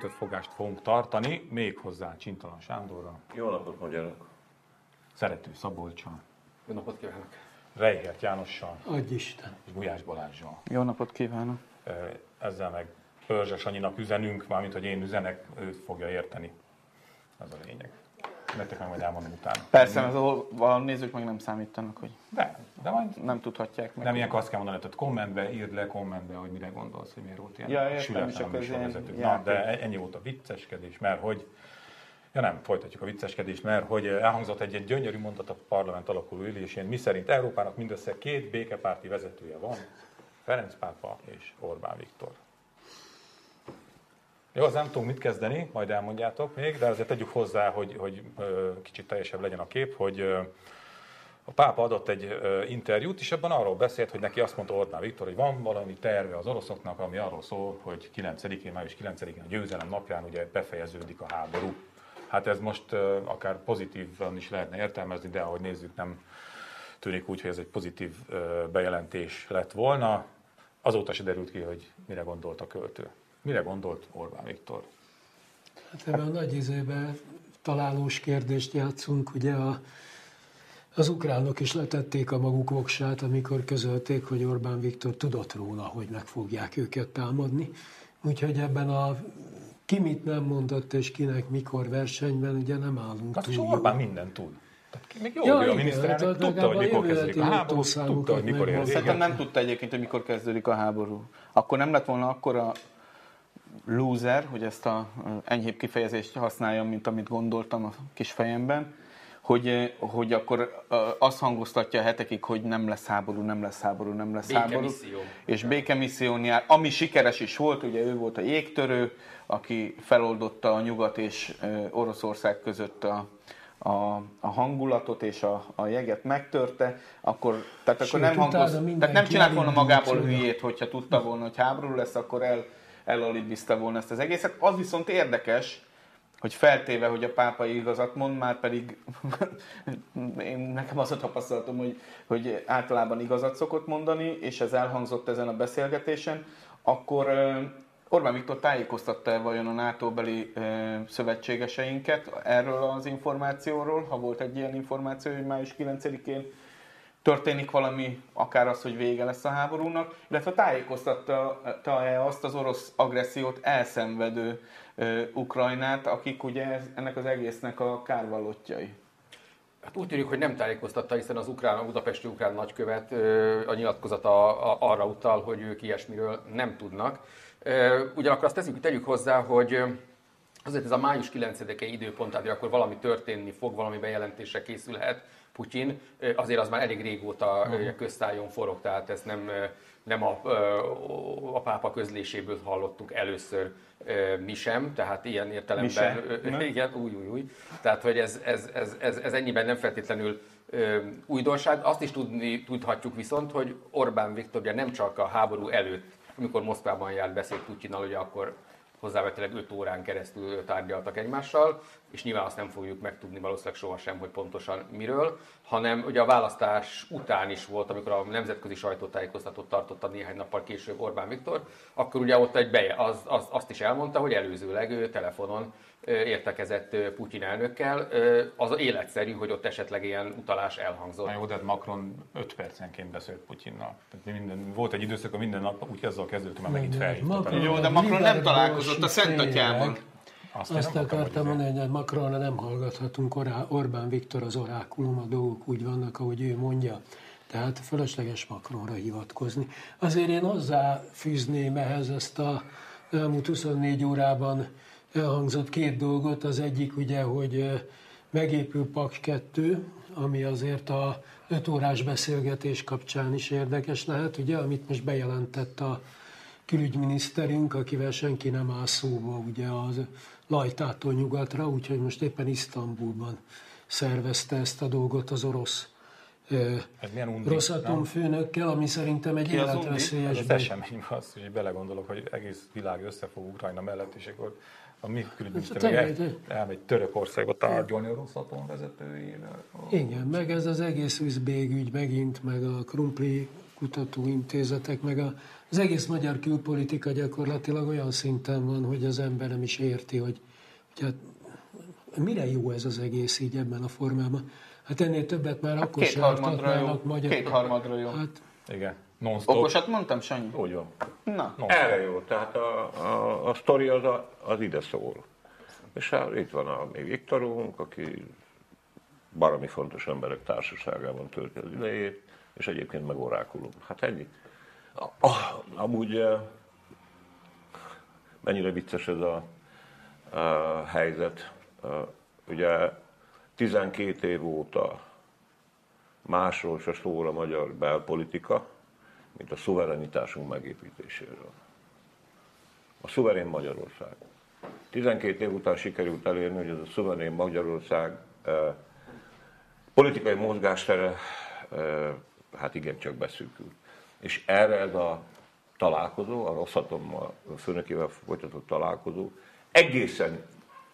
Kötött fogást fogunk tartani, még hozzá Csintalan Sándorra. Jó napot, magyarok! Szerető Szabolcsal. Jó napot kívánok! Reihert Jánossal. Adj Isten! És Gulyás Balázsjal. Jó napot kívánok! Ezzel meg Pörzses Anyinak üzenünk, mármint hogy én üzenek, őt fogja érteni. Ez a lényeg. Nektek meg majd elmondom utána. Persze, ez a, nézők meg nem számítanak, hogy de, de majd nem tudhatják meg. Nem ilyen azt kell mondani, hogy kommentbe, írd le kommentbe, hogy mire gondolsz, hogy miért volt ilyen ja, értem, csak az vezető. Na, de ennyi volt a vicceskedés, mert hogy Ja nem, folytatjuk a vicceskedést, mert hogy elhangzott egy, egy gyönyörű mondat a parlament alakuló ülésén, mi szerint Európának mindössze két békepárti vezetője van, Ferenc pápa és Orbán Viktor. Jó, az nem tudunk mit kezdeni, majd elmondjátok még, de azért tegyük hozzá, hogy, hogy kicsit teljesebb legyen a kép, hogy a pápa adott egy interjút, és ebben arról beszélt, hogy neki azt mondta Orbán Viktor, hogy van valami terve az oroszoknak, ami arról szól, hogy 9-én, május 9-én a győzelem napján ugye befejeződik a háború. Hát ez most akár pozitívan is lehetne értelmezni, de ahogy nézzük, nem tűnik úgy, hogy ez egy pozitív bejelentés lett volna. Azóta se derült ki, hogy mire gondolt a költő. Mire gondolt Orbán Viktor? Hát ebben a nagy izében találós kérdést játszunk, ugye a, az ukránok is letették a maguk voksát, amikor közölték, hogy Orbán Viktor tudott róla, hogy meg fogják őket támadni. Úgyhogy ebben a ki mit nem mondott és kinek mikor versenyben, ugye nem állunk hát túl. Orbán minden tud. Tehát még jó, ja, hogy a miniszterelnök hát tudta, hogy mikor kezdődik a háború, tudta, hogy mikor ér Szerintem nem tudta egyébként, hogy mikor kezdődik a háború. Akkor nem lett volna akkora loser, hogy ezt a enyhébb kifejezést használjam, mint amit gondoltam a kis fejemben, hogy, hogy akkor azt hangoztatja a hetekig, hogy nem lesz háború, nem lesz háború, nem lesz háború. És békemisszión jár, ami sikeres is volt, ugye ő volt a jégtörő, aki feloldotta a nyugat és Oroszország között a, a, a hangulatot és a, a jeget megtörte, akkor, tehát akkor nem hangoz, tehát nem csinált volna magából hülyét, hogyha tudta volna, hogy háború lesz, akkor el, elalibizta volna ezt az egészet. Az viszont érdekes, hogy feltéve, hogy a pápa igazat mond, már pedig én nekem az a tapasztalatom, hogy, hogy általában igazat szokott mondani, és ez elhangzott ezen a beszélgetésen, akkor Orbán Viktor tájékoztatta-e vajon a NATO-beli szövetségeseinket erről az információról, ha volt egy ilyen információ, hogy május 9-én történik valami, akár az, hogy vége lesz a háborúnak, illetve tájékoztatta-e azt az orosz agressziót elszenvedő Ukrajnát, akik ugye ennek az egésznek a kárvalótjai? Hát úgy tűnik, hogy nem tájékoztatta, hiszen az ukrán, a budapesti ukrán nagykövet a nyilatkozata arra utal, hogy ők ilyesmiről nem tudnak. Ugyanakkor azt teszünk, tegyük hozzá, hogy azért ez a május 9-e időpont, tehát akkor valami történni fog, valami bejelentésre készülhet Putyin, azért az már elég régóta uh-huh. köztájon forog, tehát ezt nem, nem a, a pápa közléséből hallottuk először mi sem, tehát ilyen értelemben, igen, új, új, új. Tehát, hogy ez, ez, ez, ez, ez ennyiben nem feltétlenül újdonság. Azt is tudni, tudhatjuk viszont, hogy Orbán Viktor ugye nem csak a háború előtt, amikor Moszkvában járt beszélt Putyinnal, ugye akkor hozzávetőleg 5 órán keresztül tárgyaltak egymással, és nyilván azt nem fogjuk megtudni valószínűleg sohasem, hogy pontosan miről, hanem ugye a választás után is volt, amikor a nemzetközi sajtótájékoztatót tartotta néhány nappal később Orbán Viktor, akkor ugye ott egy beje, az, az, azt is elmondta, hogy előzőleg ő telefonon értekezett Putyin elnökkel. Az életszerű, hogy ott esetleg ilyen utalás elhangzott. Na jó, de hát Macron 5 percenként beszélt Putyinnal. Tehát minden, volt egy időszak, minden nap úgy azzal kezdődött, hogy megint felhívta. Jó, de Macron nem találkozott a Szent. Azt, Azt akartam mondani, hogy Macronra nem hallgathatunk, Orbán Viktor az orákulum, a dolgok úgy vannak, ahogy ő mondja. Tehát fölösleges Macronra hivatkozni. Azért én hozzáfűzném ehhez ezt a elmúlt 24 órában elhangzott két dolgot. Az egyik ugye, hogy megépül Paks 2, ami azért a 5 órás beszélgetés kapcsán is érdekes lehet, ugye, amit most bejelentett a külügyminiszterünk, akivel senki nem áll szóba, ugye az Lajtától nyugatra, úgyhogy most éppen Isztambulban szervezte ezt a dolgot az orosz Ez milyen Rosszatom főnökkel, ami szerintem egy életveszélyes Ez esemény az, hogy belegondolok, hogy egész világ összefog Ukrajna mellett, és akkor a mi külügyminiszter Tényleg, el, tényleg. elmegy Törökországba tárgyalni a Rosszaton vezetőjével. Igen, meg ez az egész üzbég ügy megint, meg a Krumpli kutatóintézetek, meg a, az egész magyar külpolitika gyakorlatilag olyan szinten van, hogy az ember nem is érti, hogy, hogy hát, mire jó ez az egész így ebben a formában. Hát ennél többet már akkor sem tarthatnának magyar. Kétharmadra jó. Hát, Igen, non-stop. Okosat mondtam, Sanyi? Úgy van. Na, Erre jó. Tehát a, a, a sztori az, a, az ide szól. És hát itt van a mi Viktorunk, aki baromi fontos emberek társaságában tölti az idejét, és egyébként meg orákulum. Hát ennyi. A, a, amúgy eh, mennyire vicces ez a, a helyzet. Eh, Ugye 12 év óta másról se szól a magyar belpolitika, mint a szuverenitásunk megépítéséről. A szuverén Magyarország. 12 év után sikerült elérni, hogy ez a szuverén Magyarország eh, politikai mozgástere eh, hát igencsak beszűkül. És erre ez a találkozó, a Rosszatommal főnökével folytatott találkozó egészen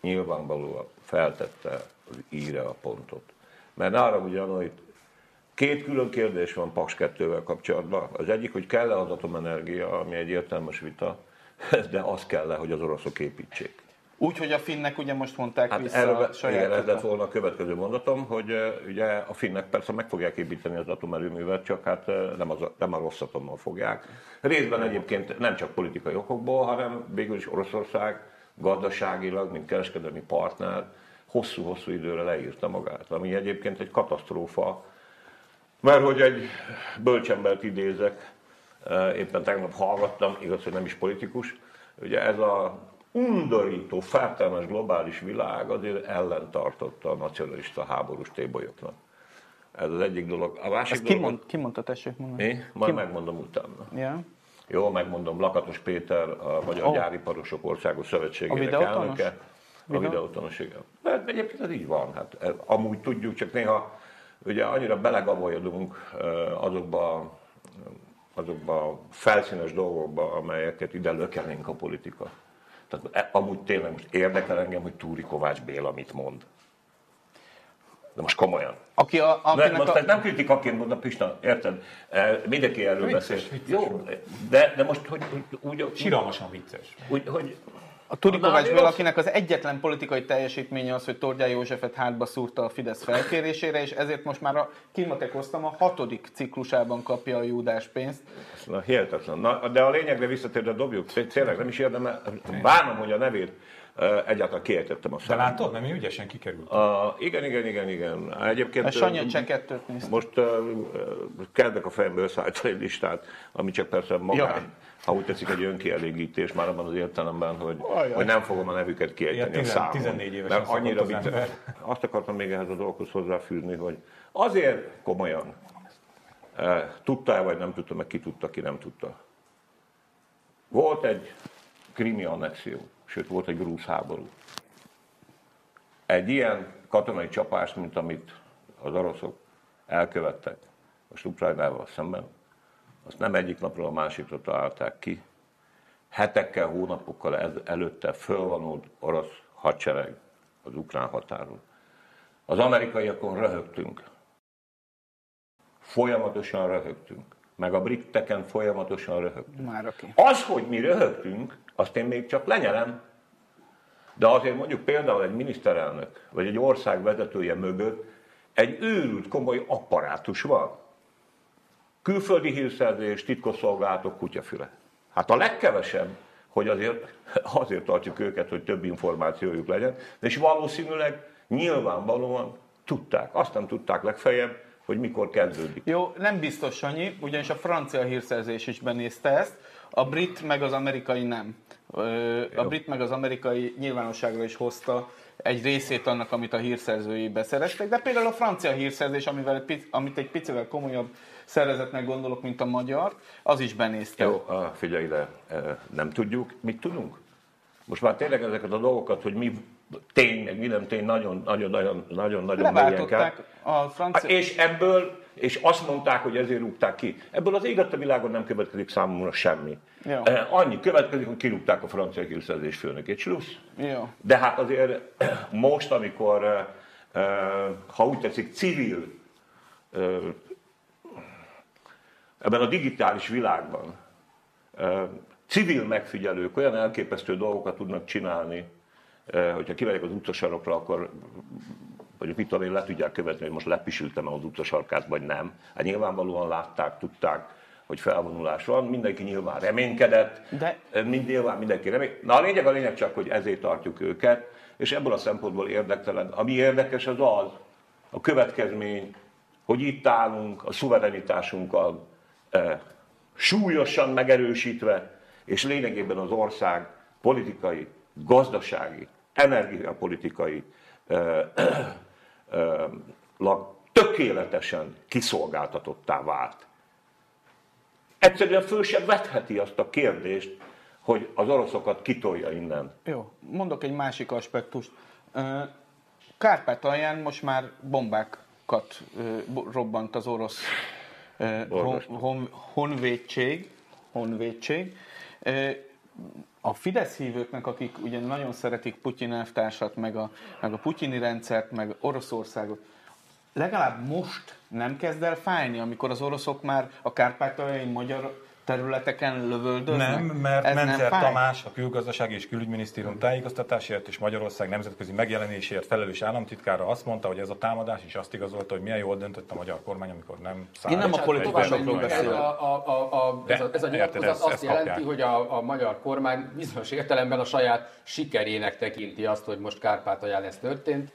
nyilvánvalóan feltette az íre a pontot. Mert nálam ugyan, hogy két külön kérdés van Paks 2-vel kapcsolatban. Az egyik, hogy kell-e az atomenergia, ami egy értelmes vita, de az kell-e, hogy az oroszok építsék. Úgy, hogy a finnek ugye most mondták Hát vissza erről, a igen, saját ez lett volna a következő mondatom, hogy ugye a finnek persze meg fogják építeni az atomerőművet, csak hát nem, az, nem a rossz atommal fogják. Részben egyébként nem csak politikai okokból, hanem végül is Oroszország gazdaságilag, mint kereskedelmi partner hosszú-hosszú időre leírta magát, ami egyébként egy katasztrófa, mert hogy egy bölcsembert idézek, éppen tegnap hallgattam, igaz, hogy nem is politikus, ugye ez a undorító, fertelmes globális világ azért ellentartotta a nacionalista háborús tébolyoknak. Ez az egyik dolog. A másik Ezt ki, dolog, ki mondta, tessék mondani? Én? Majd megmondom utána. Ja. Jó, megmondom, Lakatos Péter, a Magyar oh. Gyáriparosok Országos Szövetségének A elnöke. A Videó- videótonos, igen. De egyébként ez így van. Hát, amúgy tudjuk, csak néha ugye annyira belegabolyodunk eh, azokba, azokba a felszínes dolgokba, amelyeket ide lökelnénk a politika. Tehát e- amúgy tényleg most érdekel engem, hogy Túri Kovács Béla mit mond. De most komolyan. Aki a, Ne, akinek most a, nem kritikaként mondom, Pista, érted? Eh, Mindenki erről Vicces, beszél. vicces Jó, de, de most hogy, hogy úgy, úgy, Siralmasan vicces. úgy, hogy A Turi Na, Kovács azért Béla, az- akinek az egyetlen politikai teljesítménye az, hogy Tordján Józsefet hátba szúrta a Fidesz felkérésére, és ezért most már a, kimatekoztam, a hatodik ciklusában kapja a Júdás pénzt. Na, hihetetlen. Na, de a lényegre visszatérve dobjuk. Té- Tényleg nem is érdemel. Bánom, hogy a nevét egyáltalán kiejtettem a De számot. látod, nem ügyesen kikerült. A, igen, igen, igen, igen. Egyébként... A Sanyi eh, cseh kettőt nézte. Most uh, kezdek a fejembe összeállítani egy listát, ami csak persze magán, Jaj. ha úgy tetszik, egy önkielégítés, már abban az értelemben, hogy, Ajaj. hogy nem fogom a nevüket kiejteni Ilyen a 10 számon. 14 évesen Mert annyira az ember. Azt akartam még ehhez a dolghoz hozzáfűzni, hogy azért komolyan eh, tudta-e, vagy nem tudta, meg ki tudta, ki nem tudta. Volt egy krimi annexió, sőt volt egy grúz háború. Egy ilyen katonai csapást, mint amit az oroszok elkövettek most Ukrajnával szemben, azt nem egyik napról a másikra találták ki. Hetekkel, hónapokkal ez, előtte fölvonult orosz hadsereg az ukrán határon. Az amerikaiakon röhögtünk. Folyamatosan röhögtünk. Meg a britteken folyamatosan röhögtünk. Már aki. Az, hogy mi röhögtünk, azt én még csak lenyelem. De azért mondjuk például egy miniszterelnök, vagy egy ország vezetője mögött egy őrült komoly apparátus van. Külföldi hírszerzés, titkosszolgálatok, kutyafüle. Hát a legkevesebb, hogy azért, azért tartjuk őket, hogy több információjuk legyen, és valószínűleg nyilvánvalóan tudták. Azt nem tudták legfeljebb, hogy mikor kezdődik. Jó, nem biztos, Sanyi, ugyanis a francia hírszerzés is benézte ezt, a brit meg az amerikai nem. A brit meg az amerikai nyilvánosságra is hozta egy részét annak, amit a hírszerzői beszereztek, de például a francia hírszerzés, amivel amit egy picivel komolyabb szervezetnek gondolok, mint a magyar, az is benézte. Jó, figyelj ide, nem tudjuk, mit tudunk? Most már tényleg ezeket a dolgokat, hogy mi tény, meg mi nem tény, nagyon, nagyon, nagyon, nagyon, nagyon mélyen kell. Leváltották a francia... És ebből, és azt mondták, hogy ezért rúgták ki. Ebből az éget a világon nem következik számomra semmi. Jó. Eh, Annyi következik, hogy kirúgták a francia hírszerzés főnökét. Slussz. Jó. De hát azért most, amikor, eh, eh, ha úgy tetszik, civil, eh, ebben a digitális világban eh, civil megfigyelők olyan elképesztő dolgokat tudnak csinálni, eh, hogyha kimegyek az utcasarokra, akkor vagy mit tudom én, le tudják követni, hogy most lepisültem az utcasarkát, vagy nem. Hát nyilvánvalóan látták, tudták, hogy felvonulás van, mindenki nyilván reménykedett, De- mind, nyilván mindenki remény. Na a lényeg a lényeg csak, hogy ezért tartjuk őket, és ebből a szempontból érdektelen. Ami érdekes az az, a következmény, hogy itt állunk a szuverenitásunkkal eh, súlyosan megerősítve, és lényegében az ország politikai, gazdasági, energiapolitikai eh, eh, lag tökéletesen kiszolgáltatottá vált. Egyszerűen föl sem vetheti azt a kérdést, hogy az oroszokat kitolja innen. Jó, mondok egy másik aspektust. Ö, Kárpátalján most már bombákat ö, bo- robbant az orosz ö, hon, hon, honvédség. honvédség. A Fidesz hívőknek, akik ugye nagyon szeretik Putyin elvtársat, meg a, meg a putyini rendszert, meg Oroszországot, legalább most nem kezd el fájni, amikor az oroszok már a kárpátaljai magyar területeken lövöldöznek? Nem, mert Ez Menzer nem fáj? Tamás, a külgazdasági és külügyminisztérium tájékoztatásért és Magyarország nemzetközi megjelenésért felelős államtitkára azt mondta, hogy ez a támadás is azt igazolta, hogy milyen jól döntött a magyar kormány, amikor nem szállt. Én nem a politikusokról beszélek. Ez a, a, a, a, ez a, ez a nyilatkozat azt ezt jelenti, kapják. hogy a, a magyar kormány bizonyos értelemben a saját sikerének tekinti azt, hogy most Kárpátalján ez történt.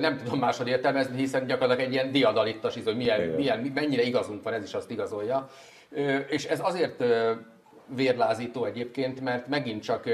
Nem tudom máshogy értelmezni, hiszen gyakorlatilag egy ilyen diadalittas, hogy milyen, milyen, mennyire igazunk van, ez is azt igazolja. És ez azért vérlázító egyébként, mert megint csak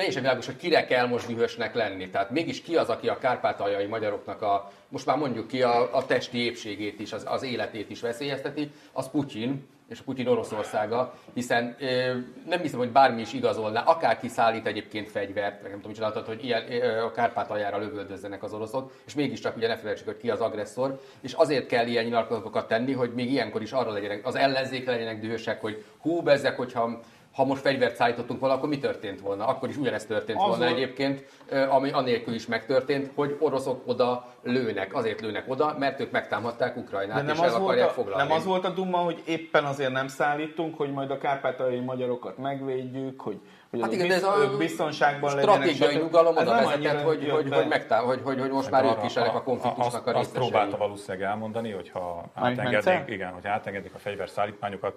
teljesen világos, hogy kire kell most dühösnek lenni. Tehát mégis ki az, aki a kárpátaljai magyaroknak a, most már mondjuk ki a, a testi épségét is, az, az életét is veszélyezteti, az Putyin, és a Putyin Oroszországa, hiszen ö, nem hiszem, hogy bármi is igazolná, akárki szállít egyébként fegyvert, nem tudom, csináltad, hogy ilyen, ö, a Kárpátaljára lövöldözzenek az oroszok, és mégiscsak ugye ne felejtsük, hogy ki az agresszor, és azért kell ilyen nyilatkozatokat tenni, hogy még ilyenkor is arra legyenek, az ellenzék legyenek dühösek, hogy hú, bezzek, hogyha ha most fegyvert szállítottunk volna, akkor mi történt volna? Akkor is ugyanezt történt Az volna egyébként, ami anélkül is megtörtént, hogy oroszok oda lőnek. Azért lőnek oda, mert ők megtámadták Ukrajnát, De nem és el az, volt akarják a, foglalni. nem az volt a duma, hogy éppen azért nem szállítunk, hogy majd a kárpátaljai magyarokat megvédjük, hogy, hogy Hát igen, de ez a ők biztonságban stratégiai nyugalom oda vezetett, hogy, hogy, hogy, megtá, hogy, hogy, hogy most már ők is ennek a konfliktusnak a azt, azt részesei. próbálta valószínűleg elmondani, hogy ha Mármint átengedik, Mencer? igen, hogy átengedik a fegyverszállítmányokat,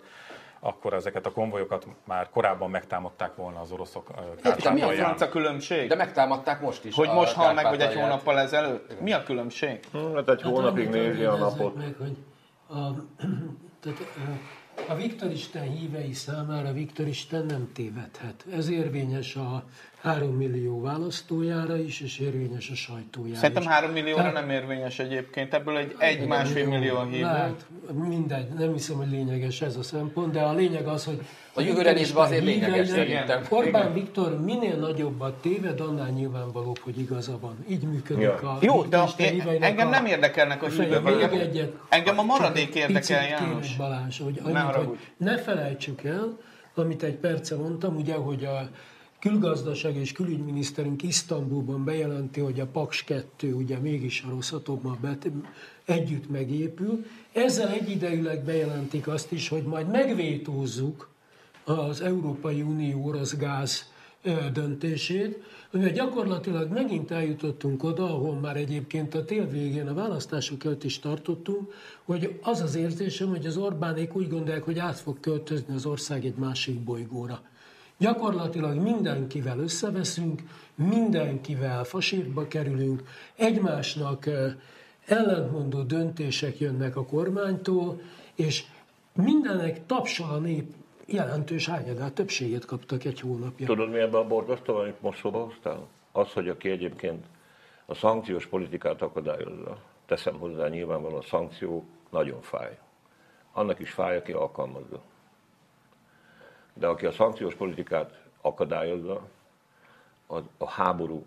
akkor ezeket a konvojokat már korábban megtámadták volna az oroszok ö, mi a Mi a Kárpátalján. franca különbség? De megtámadták most is. hogy a most hal meg, vagy egy hónappal ezelőtt? Mi a különbség? Hm, Hát egy Hát hónapig nézi a napot. Meg, hogy a, tehát, a Viktoristen hívei számára Viktoristen nem tévedhet. Ez érvényes a 3 millió választójára is, és érvényes a sajtójára Szerintem is. 3 millióra Tehát- nem érvényes egyébként, ebből egy, egy másfél millió a hívő. Lehet, mindegy, nem hiszem, hogy lényeges ez a szempont, de a lényeg az, hogy A jövőre nézve azért lényeges szerintem. Orbán Viktor minél nagyobbat téved, annál nyilvánvalóbb, hogy igaza van. Így működik Ja. a Jó, de a, engem a- nem érdekelnek a hívők. Engem, engem a maradék érdekel, János. Balázs, hogy, Ne annyit, hogy ne felejtsük el, amit egy perce mondtam, ugye, hogy a külgazdaság és külügyminiszterünk Isztambulban bejelenti, hogy a Paks 2 ugye mégis a Rosszatommal bet, együtt megépül. Ezzel egyidejűleg bejelentik azt is, hogy majd megvétózzuk az Európai Unió orosz gáz döntését, mivel gyakorlatilag megint eljutottunk oda, ahol már egyébként a tél végén a választások előtt is tartottunk, hogy az az érzésem, hogy az Orbánék úgy gondolják, hogy át fog költözni az ország egy másik bolygóra. Gyakorlatilag mindenkivel összeveszünk, mindenkivel fasírba kerülünk, egymásnak ellentmondó döntések jönnek a kormánytól, és mindennek tapsol a nép jelentős hányadát, többséget kaptak egy hónapja. Tudod, mi ebben a borzasztó, amit most szóba hoztál? Az, hogy aki egyébként a szankciós politikát akadályozza. Teszem hozzá, nyilvánvalóan a szankció nagyon fáj. Annak is fáj, aki alkalmazza. De aki a szankciós politikát akadályozza, a, a háború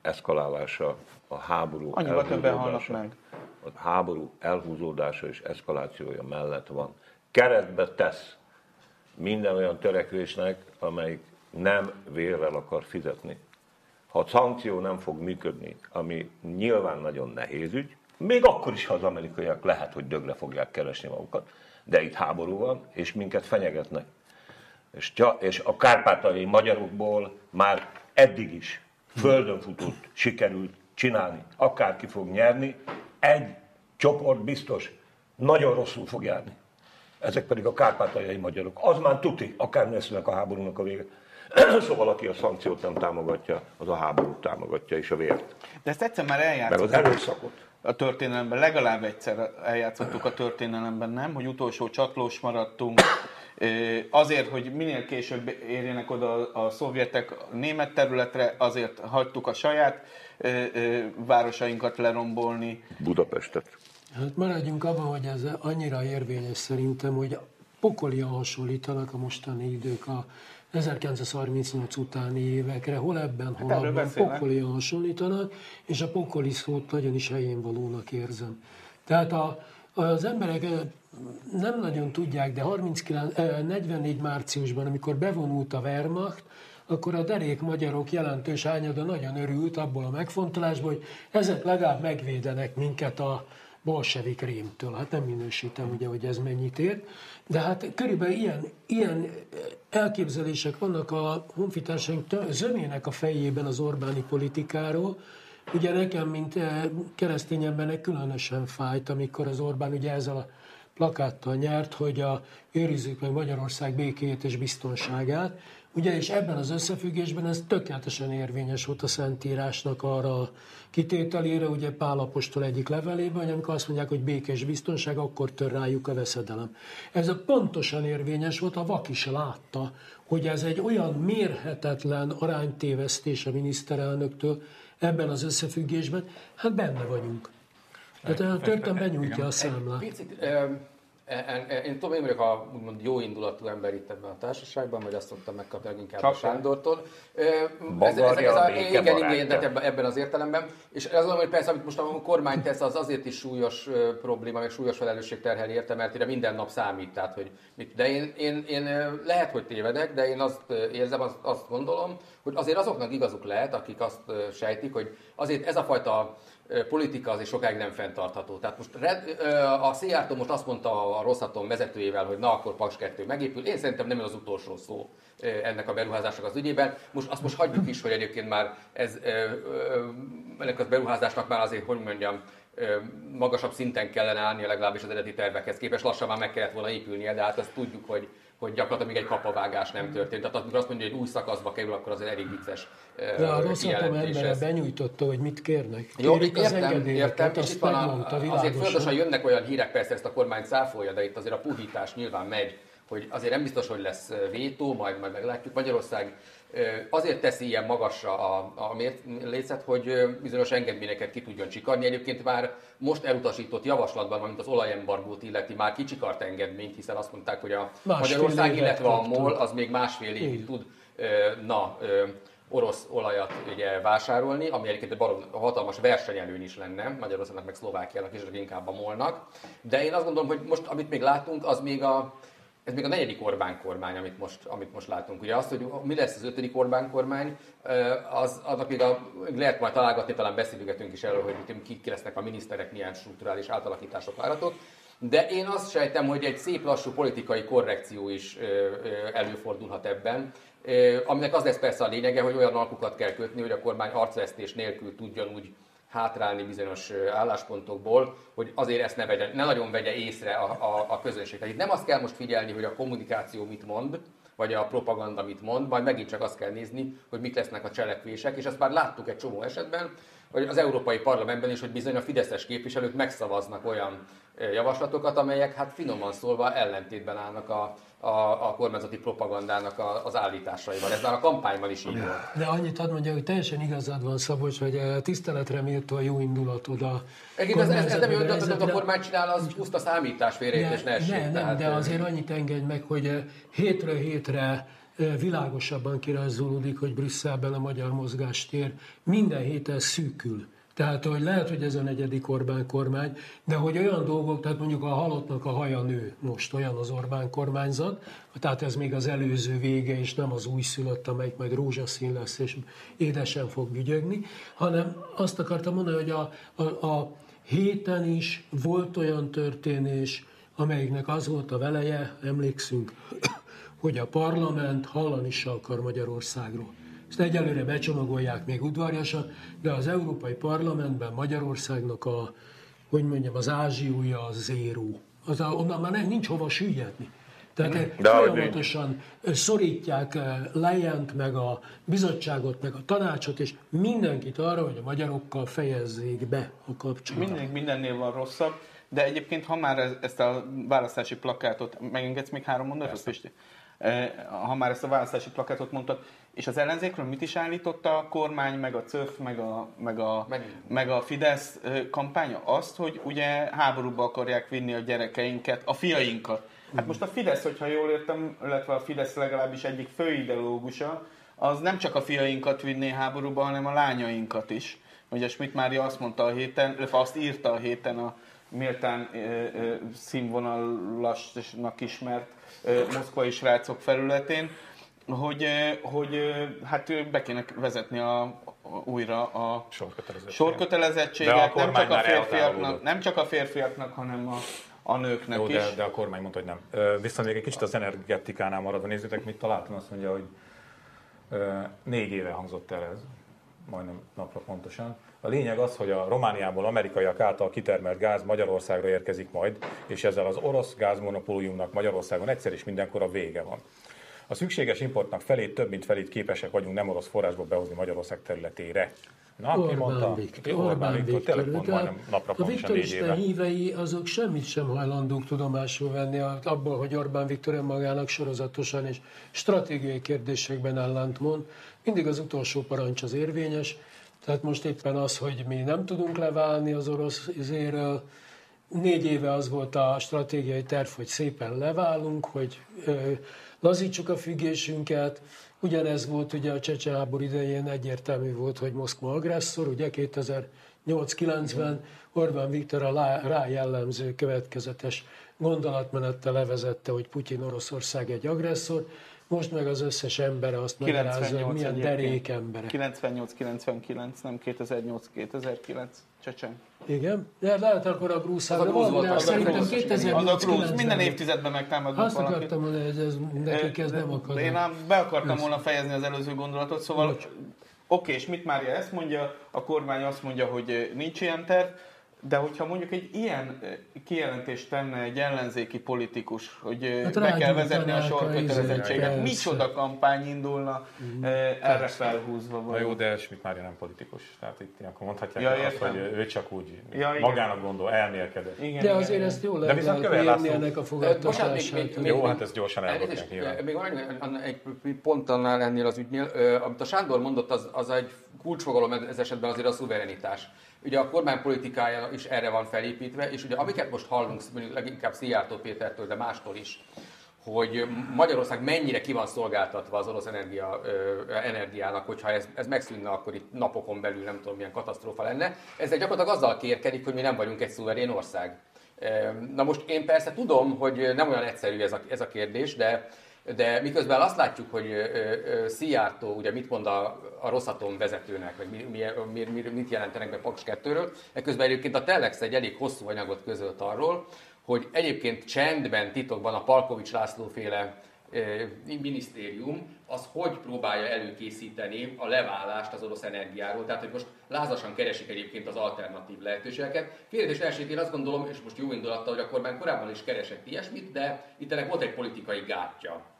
eszkalálása, a háború Annyival többen halnak meg. a háború elhúzódása és eszkalációja mellett van. Keretbe tesz minden olyan törekvésnek, amelyik nem vérrel akar fizetni. Ha a szankció nem fog működni, ami nyilván nagyon nehéz ügy, még akkor is, ha az amerikaiak lehet, hogy dögre fogják keresni magukat, de itt háború van, és minket fenyegetnek. És, és a kárpátaljai magyarokból már eddig is földön futott, sikerült csinálni. Akárki fog nyerni, egy csoport biztos nagyon rosszul fog járni. Ezek pedig a kárpátaljai magyarok. Az már tuti, akár lesznek a háborúnak a vége. szóval aki a szankciót nem támogatja, az a háborút támogatja és a vért. De ezt egyszer már Meg eljátszottuk az erőszakot. a történelemben, legalább egyszer eljátszottuk a történelemben, nem? Hogy utolsó csatlós maradtunk, azért, hogy minél később érjenek oda a szovjetek a német területre, azért hagytuk a saját városainkat lerombolni. Budapestet. Hát maradjunk abban, hogy ez annyira érvényes szerintem, hogy pokolian hasonlítanak a mostani idők a 1938 utáni évekre, hol ebben, hol Hát abban pokolian hasonlítanak, és a pokoli szót nagyon is helyén valónak érzem. Tehát a, az emberek nem nagyon tudják, de 39, eh, 44 márciusban, amikor bevonult a Wehrmacht, akkor a derék magyarok jelentős hányada nagyon örült abból a megfontolásból, hogy ezek legalább megvédenek minket a bolsevik rémtől. Hát nem minősítem, ugye, hogy ez mennyit ér, de hát körülbelül ilyen, ilyen elképzelések vannak a honfitársaink zömének a fejében az Orbáni politikáról, Ugye nekem, mint eh, keresztény embernek különösen fájt, amikor az Orbán ugye ezzel a plakáttal nyert, hogy a, őrizzük meg Magyarország békéjét és biztonságát. Ugye, és ebben az összefüggésben ez tökéletesen érvényes volt a Szentírásnak arra a kitételére, ugye Pál apostol egyik levelében, hogy amikor azt mondják, hogy békés biztonság, akkor tör rájuk a veszedelem. Ez a pontosan érvényes volt, a vak is látta, hogy ez egy olyan mérhetetlen aránytévesztés a miniszterelnöktől ebben az összefüggésben, hát benne vagyunk. Tehát a történet benyújtja a számlát. Picit, én tudom, én vagyok a úgymond jó indulatú ember itt ebben a társaságban, vagy azt szoktam megkapni leginkább a Csak Sándortól. Ö, Bagarja a béke igen, igen, ebben, ebben az értelemben. És azt gondolom, hogy persze, amit most a kormány tesz, az azért is súlyos probléma, meg súlyos felelősség terheli érte, mert ide minden nap számít. Tehát, hogy mit, de én, én, én lehet, hogy tévedek, de én azt érzem, azt, azt gondolom, hogy azért azoknak igazuk lehet, akik azt sejtik, hogy azért ez a fajta politika azért sokáig nem fenntartható. Tehát most a Szijjártó most azt mondta a Rosszatom vezetőjével, hogy na akkor Paks 2 megépül. Én szerintem nem az utolsó szó ennek a beruházásnak az ügyében. Most azt most hagyjuk is, hogy egyébként már ez, ennek a beruházásnak már azért, hogy mondjam, magasabb szinten kellene állnia legalábbis az eredeti tervekhez képest. Lassan már meg kellett volna épülnie, de hát azt tudjuk, hogy hogy gyakorlatilag még egy kapavágás nem történt. Tehát amikor azt mondja, hogy egy új szakaszba kerül, akkor az elég vicces De a rossz kijelentés embere benyújtotta, hogy mit kérnek. Jó, Kérik az értem, engedélyeket, értem, és itt van a, azért folyamatosan jönnek olyan hírek, persze ezt a kormány cáfolja, de itt azért a puhítás nyilván megy, hogy azért nem biztos, hogy lesz vétó, majd, majd meglátjuk. Magyarország azért teszi ilyen magasra a, a mért- lécet, hogy bizonyos engedményeket ki tudjon csikarni. Egyébként már most elutasított javaslatban, amit az olajembargót illeti, már kicsikart engedményt, hiszen azt mondták, hogy a Másfél Magyarország, illetve a. MOL az még másfél évig tud na, orosz olajat ugye vásárolni, ami egyébként egy barom hatalmas versenyelőny is lenne Magyarországnak, meg Szlovákiának és inkább a molnak. De én azt gondolom, hogy most, amit még látunk, az még a, ez még a negyedik Orbán kormány, amit most, amit most látunk. Ugye azt, hogy mi lesz az ötödik Orbán kormány, ö, az, annak még a, lehet majd találgatni, talán beszélgetünk is erről, hogy mit- ki, ki lesznek a miniszterek, milyen strukturális átalakítások várhatók. De én azt sejtem, hogy egy szép lassú politikai korrekció is ö, ö, előfordulhat ebben, aminek az lesz persze a lényege, hogy olyan alkukat kell kötni, hogy a kormány arcvesztés nélkül tudjon úgy hátrálni bizonyos álláspontokból, hogy azért ezt ne, vegye, ne nagyon vegye észre a, a, a közönség. Tehát itt nem azt kell most figyelni, hogy a kommunikáció mit mond, vagy a propaganda mit mond, majd megint csak azt kell nézni, hogy mik lesznek a cselekvések, és ezt már láttuk egy csomó esetben, hogy az Európai Parlamentben is, hogy bizony a fideszes képviselők megszavaznak olyan javaslatokat, amelyek hát finoman szólva ellentétben állnak a, a, a kormányzati propagandának a, az állításaival. Ez már a kampányban is így volt. De annyit ad mondja, hogy teljesen igazad van, Szabolcs, hogy eh, tiszteletre méltó a jó indulatod a Egyébként ez, ez, ez nem jó, hogy a kormány csinál, az puszta számítás félreértés ne essék. Ne, nem, de azért annyit engedj meg, hogy eh, hétről hétre eh, világosabban kirajzolódik, hogy Brüsszelben a magyar mozgástér minden héten szűkül. Tehát, hogy lehet, hogy ez a negyedik Orbán kormány, de hogy olyan dolgok, tehát mondjuk a halottnak a haja nő, most olyan az Orbán kormányzat, tehát ez még az előző vége, és nem az újszülött, amelyik majd rózsaszín lesz, és édesen fog bügyögni, hanem azt akartam mondani, hogy a, a, a héten is volt olyan történés, amelyiknek az volt a veleje, emlékszünk, hogy a parlament hallani se akar Magyarországról. Ezt egyelőre becsomagolják még udvarjasan, de az Európai Parlamentben Magyarországnak a, hogy mondjam, az ázsiúja az zéró. Az, onnan már nincs hova süllyedni. Tehát de folyamatosan szorítják lejent, meg a bizottságot, meg a tanácsot, és mindenkit arra, hogy a magyarokkal fejezzék be a kapcsolatot. Mindig mindennél van rosszabb, de egyébként, ha már ezt a választási plakátot, megengedsz még három mondatot, Pisti? Ha már ezt a választási plakátot mondtad, és az ellenzékről mit is állította a kormány, meg a CÖF, meg a, meg a, meg a Fidesz kampánya? Azt, hogy ugye háborúba akarják vinni a gyerekeinket, a fiainkat. Hát most a Fidesz, hogyha jól értem, illetve a Fidesz legalábbis egyik főideológusa, az nem csak a fiainkat vinné háborúba, hanem a lányainkat is. Ugye Schmidt Mária azt mondta a héten, illetve azt írta a héten a méltán színvonalasnak ismert moszkvai srácok felületén, hogy, hogy hát be kéne vezetni a, újra a sorkötelezettséget, nem csak a férfiaknak, nem csak a férfiaknak, hanem a, a nőknek Jó, is. De, de a kormány mondta, hogy nem. Viszont még egy kicsit az energetikánál maradva nézzétek, mit találtam, azt mondja, hogy négy éve hangzott el ez, majdnem napra pontosan. A lényeg az, hogy a Romániából amerikaiak által kitermelt gáz Magyarországra érkezik majd, és ezzel az orosz gázmonopóliumnak Magyarországon egyszer is mindenkor a vége van. A szükséges importnak felét, több mint felét képesek vagyunk nem orosz forrásból behozni Magyarország területére. Na, Orbán ki mondta? Viktor. Orbán, Orbán Viktor, Viktor. Tényleg pont majdnem napra a Viktor Isten hívei azok semmit sem hajlandók tudomásul venni abból, hogy Orbán Viktor önmagának sorozatosan és stratégiai kérdésekben ellent mond. Mindig az utolsó parancs az érvényes. Tehát most éppen az, hogy mi nem tudunk leválni az orosz izéről, négy éve az volt a stratégiai terv, hogy szépen leválunk, hogy lazítsuk a függésünket. Ugyanez volt ugye a csecsen háború idején egyértelmű volt, hogy Moszkva agresszor, ugye 2008-90 Orbán Viktor a rá jellemző következetes gondolatmenettel levezette, hogy Putyin Oroszország egy agresszor, most meg az összes ember azt magyarázza, hogy milyen derék emberek. 98-99, nem 2008-2009 csecsen. Igen, de lehet akkor a Bruce az a Bruce volt, az szerintem 2008 Minden évtizedben megtámadunk Azt valakit. akartam mondani, hogy ez, nekik ez nem akad. Én be akartam volna fejezni az előző gondolatot, szóval oké, okay, és mit Mária ezt mondja, a kormány azt mondja, hogy nincs ilyen terv, de hogyha mondjuk egy ilyen kijelentést tenne egy ellenzéki politikus, hogy hát be kell vezetni a sorkötelezettséget, micsoda kampány indulna mm. erre felhúzva? Vagy? Na jó, de Schmidt már nem politikus. Tehát itt akkor mondhatják ja, azt, hogy ő csak úgy ja, magának gondol, elmélkedett. Igen, de azért igen. ezt jól lehet elkérni ennek a fogadtatását. Jó, hát ezt gyorsan elmondják Még van egy pont annál ennél az ügynél, amit a Sándor mondott, az, az egy kulcsfogalom ez esetben azért a szuverenitás. Ugye a kormánypolitikája is erre van felépítve, és ugye amiket most hallunk, leginkább Szijjártó Pétertől, de mástól is, hogy Magyarország mennyire ki van szolgáltatva az orosz energia, ö, energiának, hogyha ez, ez megszűnne, akkor itt napokon belül nem tudom milyen katasztrófa lenne. Ezzel gyakorlatilag azzal kérkedik, hogy mi nem vagyunk egy szuverén ország. Na most én persze tudom, hogy nem olyan egyszerű ez a, ez a kérdés, de de miközben azt látjuk, hogy Szijjártó ugye mit mond a, a Rosszatom vezetőnek, vagy mi, mi, mi, mit jelentenek be Paks 2-ről, ekközben egyébként a Telex egy elég hosszú anyagot közölt arról, hogy egyébként csendben, titokban a Palkovics László féle minisztérium az hogy próbálja előkészíteni a leválást az orosz energiáról. Tehát, hogy most lázasan keresik egyébként az alternatív lehetőségeket. Kérdés elsőt én azt gondolom, és most jó indulattal, hogy a kormány korábban is keresett ilyesmit, de itt ennek volt egy politikai gátja.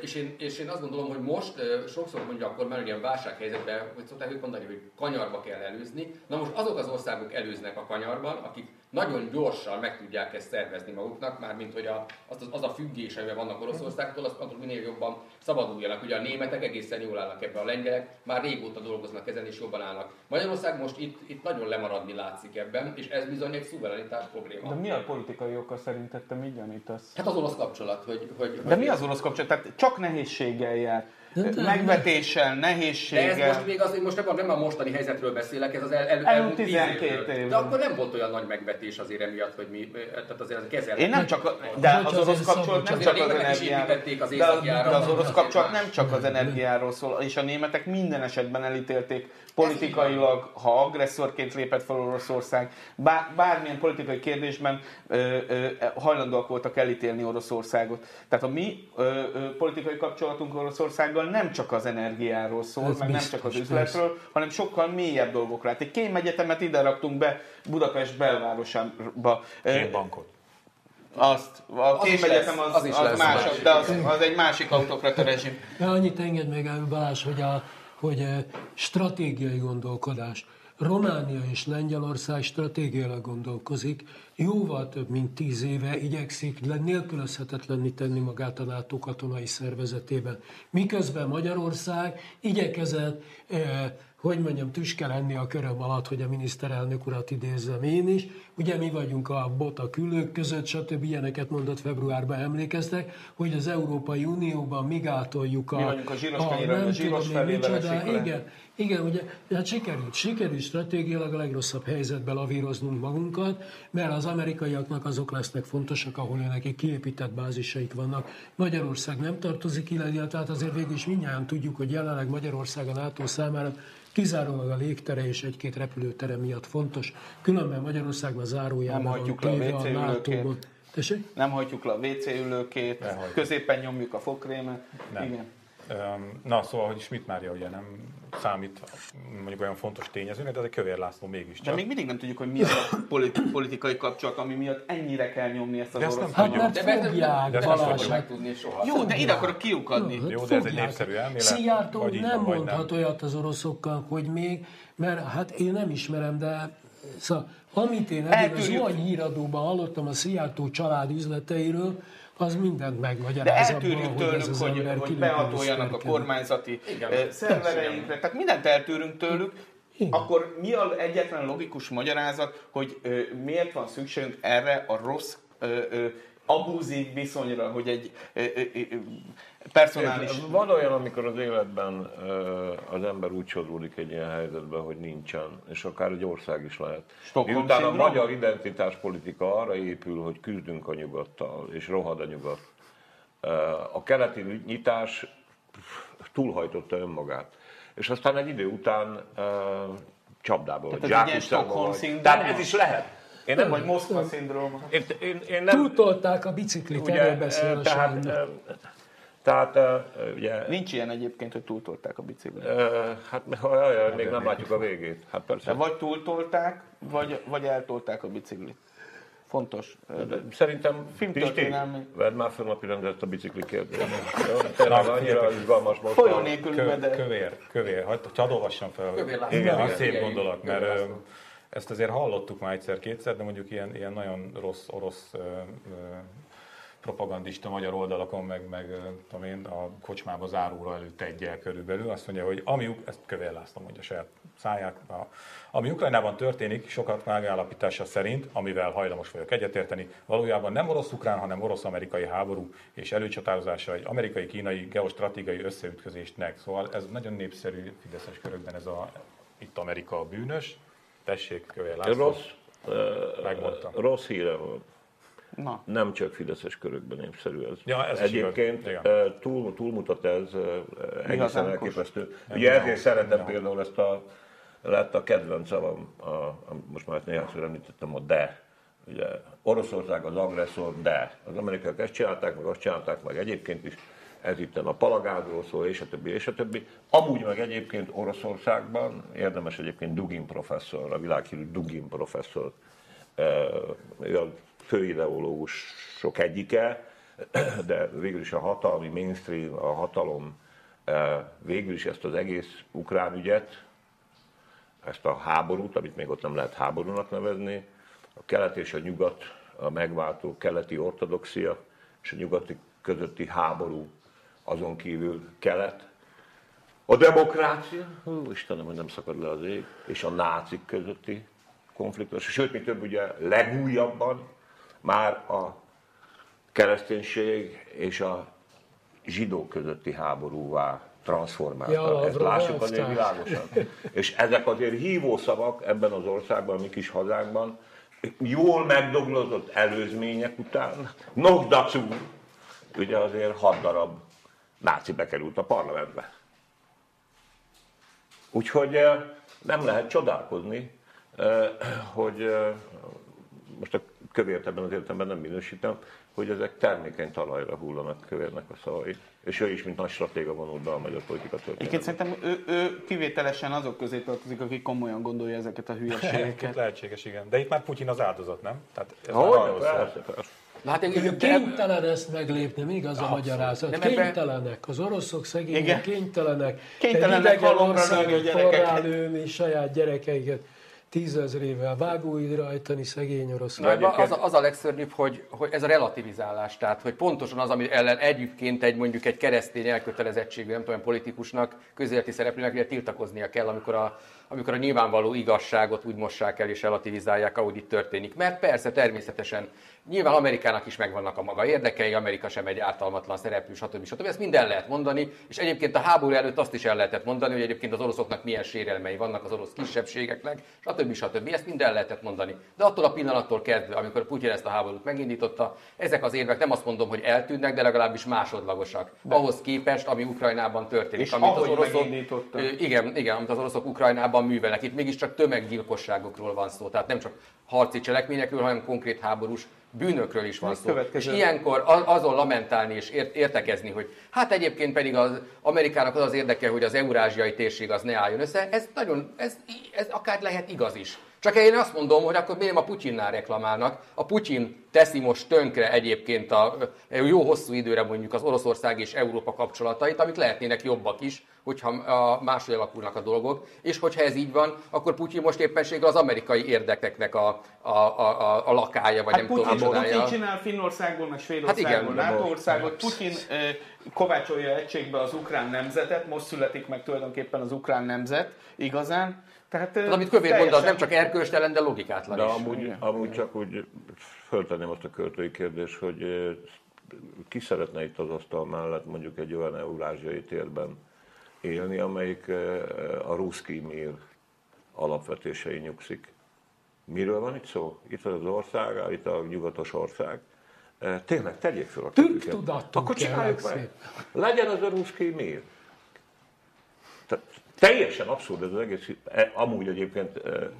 És én, és én azt gondolom, hogy most sokszor mondja akkor már ilyen válsághelyzetben, hogy szokták ők mondani, hogy kanyarba kell előzni. Na most azok az országok előznek a kanyarban, akik nagyon gyorsan meg tudják ezt szervezni maguknak, mármint hogy a, az, az a függés, amiben vannak Oroszországtól, azt attól minél jobban szabaduljanak. Ugye a németek egészen jól állnak ebben, a lengyelek már régóta dolgoznak ezen és jobban állnak. Magyarország most itt, itt nagyon lemaradni látszik ebben, és ez bizony egy szuverenitás probléma. De mi a politikai oka szerinted, te mit gyanítasz? Hát az orosz kapcsolat, hogy... hogy De mi az orosz kapcsolat? Tehát csak nehézséggel jár. Megvetéssel, de nehézséggel. ez most még azért most nem, nem a mostani helyzetről beszélek, ez az el, el, Elmúlt tíz 12 évről. De akkor nem volt olyan nagy megvetés azért emiatt, hogy mi, tehát azért az kezel. Én nem csak, a, de az azért orosz kapcsolat nem csak az energiáról. az De, az- de az orosz kapcsolat nem csak az energiáról szól, és a németek minden esetben elítélték politikailag, ha agresszorként lépett fel Oroszország, bár, bármilyen politikai kérdésben ö, ö, hajlandóak voltak elítélni Oroszországot. Tehát a mi ö, ö, politikai kapcsolatunk Oroszországgal nem csak az energiáról szól, Ez meg nem biztos, csak az persze. üzletről, hanem sokkal mélyebb dolgokra. Hát egy kémegyetemet ide raktunk be Budapest belvárosába. Két bankot. azt, a Az is kémegyetem lesz, az, az is az, lesz. más, de az, az egy másik autokrata rezsim. De annyit enged meg el, Balázs, hogy, a, hogy stratégiai gondolkodás. Románia és Lengyelország stratégiailag gondolkozik, jóval több mint tíz éve igyekszik le- nélkülözhetetlenni tenni magát a NATO katonai szervezetében. Miközben Magyarország igyekezett, eh, hogy mondjam, tüske lenni a köröm alatt, hogy a miniszterelnök urat idézzem én is. Ugye mi vagyunk a bota külők között, stb. ilyeneket mondott februárban, emlékeztek, hogy az Európai Unióban mi gátoljuk a... Mi vagyunk a zsíros kenyér, nem a zsíros tudom micsoda, igen, igen, ugye, hát sikerült, sikerült stratégiailag a legrosszabb helyzetbe lavíroznunk magunkat, mert az amerikaiaknak azok lesznek fontosak, ahol nekik kiépített bázisaik vannak. Magyarország nem tartozik ide, tehát azért végül is mindjárt tudjuk, hogy jelenleg Magyarország a NATO számára kizárólag a légtere és egy-két repülőtere miatt fontos. Különben Magyarországban zárójában Nem hagyjuk a téve a. Tessék? Nem hagyjuk le a WC ülőkét, középen nyomjuk a fokrémet. Nem. Igen. Na, szóval, hogy Schmidt Mária ugye nem számít mondjuk olyan fontos tényezőnek, de azért Kövér László De mégiscsak. még mindig nem tudjuk, hogy mi az a politi- politikai kapcsolat, ami miatt ennyire kell nyomni ezt az De ezt orosz nem Hát mert De fogják, de ezt nem fogjuk hát megtudni soha. Jó, de ide akarok kiukadni. Jó, de ez egy népszerű elmélet, Szijjártó nem mondhat nem. olyat az oroszokkal, hogy még, mert hát én nem ismerem, de szóval, amit én eddig az. Zuhany híradóban hallottam a Szijjártó család üzleteiről, az mindent De megmagyaráz eltűrjük abban, tőlük, hogy, ember hogy kinek behatoljanak a kormányzati Igen. eh, szervereinkre. Tehát mindent eltűrünk tőlük. Igen. Akkor mi az egyetlen logikus magyarázat, hogy ö, miért van szükségünk erre a rossz, ö, ö, abúzív viszonyra, hogy egy ö, ö, ö, personális... Van olyan, amikor az életben az ember úgy sodródik egy ilyen helyzetbe, hogy nincsen, és akár egy ország is lehet. Stockholm Miután a magyar identitáspolitika arra épül, hogy küzdünk a nyugattal, és rohad a nyugat. A keleti nyitás túlhajtotta önmagát. És aztán egy idő után csapdába vagy zsákutcába? Tehát ez is lehet. Én nem Vagy Moszkva szindróma. én, én, én nem, Túltolták a biciklit, erről beszél ö, a tehát, tehát ugye Nincs ilyen egyébként, hogy túltolták a biciklit. Hát ha, jaj, még nem látjuk a végét. Hát De persze. vagy túltolták, vagy, vagy eltolták a biciklit. Fontos. De Szerintem Pisti, vedd már fel napi rendet a bicikli kérdést. Tényleg annyira izgalmas most. Folyó nélkül Kö, de... kövér, kövér, hagyd, hadd olvassam fel. Kövér László. Igen, Igen, szép igen, gondolat, mert László. Ezt azért hallottuk már egyszer-kétszer, de mondjuk ilyen, ilyen nagyon rossz orosz ö, ö, propagandista magyar oldalakon, meg, meg tudom én, a kocsmába záróra előtt egyel körülbelül, azt mondja, hogy ami, ezt Kövér László mondja saját száját, a, ami Ukrajnában történik, sokat megállapítása szerint, amivel hajlamos vagyok egyetérteni, valójában nem orosz-ukrán, hanem orosz-amerikai háború és előcsatározása egy amerikai-kínai geostratégiai összeütközésnek. Szóval ez nagyon népszerű fideszes körökben ez a itt Amerika a bűnös. Tessék, Kövér László. Rossz, Megmondtam. rossz híre van. Na, Nem csak fideszes körökben népszerű ez. Ja, ez Egyébként túl, túlmutat ez egészen elképesztő. Ugye ezért szeretem például ezt a, lett a kedvenc szavam, a, a, most már ezt néhányszor említettem, a de. Ugye Oroszország az agresszor, de. Az amerikaiak ezt csinálták, meg azt csinálták, meg egyébként is. Ez itt a palagázról szól, és a többi, és a többi. Amúgy meg egyébként Oroszországban, érdemes egyébként Dugin professzor, a világhírű Dugin professzor, ő a főideológusok egyike, de végül is a hatalmi mainstream, a hatalom végül is ezt az egész ukrán ügyet, ezt a háborút, amit még ott nem lehet háborúnak nevezni, a kelet és a nyugat, a megváltó keleti ortodoxia és a nyugati közötti háború, azon kívül kelet, a demokrácia, hú, Istenem, hogy nem szakad le az ég, és a nácik közötti konfliktus, sőt, mi több, ugye legújabban már a kereszténység és a zsidók közötti háborúvá transformálta. Ja, Ezt lássuk azért világosan. És ezek azért hívószavak ebben az országban, a mi kis hazánkban, jól megdoglozott előzmények után, Nogdacu, ugye azért hat darab náci bekerült a parlamentbe. Úgyhogy nem lehet csodálkozni, hogy most a kövért ebben az értelemben nem minősítem, hogy ezek termékeny talajra hullanak kövérnek a szavai. És ő is, mint nagy stratéga vonult be a magyar politika Egyébként történetbe. szerintem ő, ő kivételesen azok közé tartozik, akik komolyan gondolja ezeket a hülyeségeket. lehetséges, igen. De itt már Putyin az áldozat, nem? Tehát ez már Hogy? Persze, persze. Na hát Ő de, kénytelen ezt meglépni, még az a Abszolút. magyarázat. Nem ebbe- Kénytelenek, az oroszok szegények Igen. kénytelenek. Kénytelenek halomra lőni a saját gyerekeiket tízezrével vágóidra ajtani szegény orosz. Na, az, a- az a legszörnyűbb, hogy, hogy ez a relativizálás, tehát hogy pontosan az, ami ellen egyébként egy mondjuk egy keresztény elkötelezettségű, nem tudom, politikusnak, közéleti szereplőnek ugye tiltakoznia kell, amikor a, amikor a nyilvánvaló igazságot úgy mossák el és relativizálják, ahogy itt történik. Mert persze, természetesen, nyilván Amerikának is megvannak a maga érdekei, Amerika sem egy ártalmatlan szereplő, stb. stb. Ezt minden lehet mondani, és egyébként a háború előtt azt is el lehetett mondani, hogy egyébként az oroszoknak milyen sérelmei vannak az orosz kisebbségeknek, stb. stb. Ezt mind el lehetett mondani. De attól a pillanattól kezdve, amikor Putyin ezt a háborút megindította, ezek az érvek nem azt mondom, hogy eltűnnek, de legalábbis másodlagosak. Ahhoz képest, ami Ukrajnában történik. És amit az oroszok, igen, igen, amit az oroszok Ukrajnában művelnek. Itt mégiscsak tömeggyilkosságokról van szó, tehát nem csak harci cselekményekről, hanem konkrét háborús bűnökről is van szó. És ilyenkor azon lamentálni és ért- értekezni, hogy hát egyébként pedig az Amerikának az az érdeke, hogy az eurázsiai térség az ne álljon össze, ez nagyon, ez, ez akár lehet igaz is. Csak én azt mondom, hogy akkor miért a Putyinnál reklamálnak. A Putyin teszi most tönkre egyébként a jó hosszú időre mondjuk az Oroszország és Európa kapcsolatait, amik lehetnének jobbak is, hogyha máshogy alakulnak a dolgok. És hogyha ez így van, akkor Putyin most éppenséggel az amerikai érdekeknek a, a, a, a, lakája, vagy Hát nem tudom, Putyin, micsodája. Putyin csinál Finnországból, meg Svédországból Hát hát igen, NATO de országot. Putyin kovácsolja egységbe az ukrán nemzetet, most születik meg tulajdonképpen az ukrán nemzet igazán. Tehát, Tehát amit Kövér mond, az teljesen- nem csak erkölcstelen, de logikátlan De is. amúgy, amúgy csak úgy föltenném azt a költői kérdést, hogy ki szeretne itt az asztal mellett mondjuk egy olyan eurázsiai térben élni, amelyik a ruszki mír alapvetései nyugszik. Miről van itt szó? Itt az ország, itt a nyugatos ország. Tényleg, tegyék fel a Türk tudatú Akkor csináljuk meg. Legyen az a ruszki mír. Tehát teljesen abszurd ez az egész. E, Amúgy egyébként e,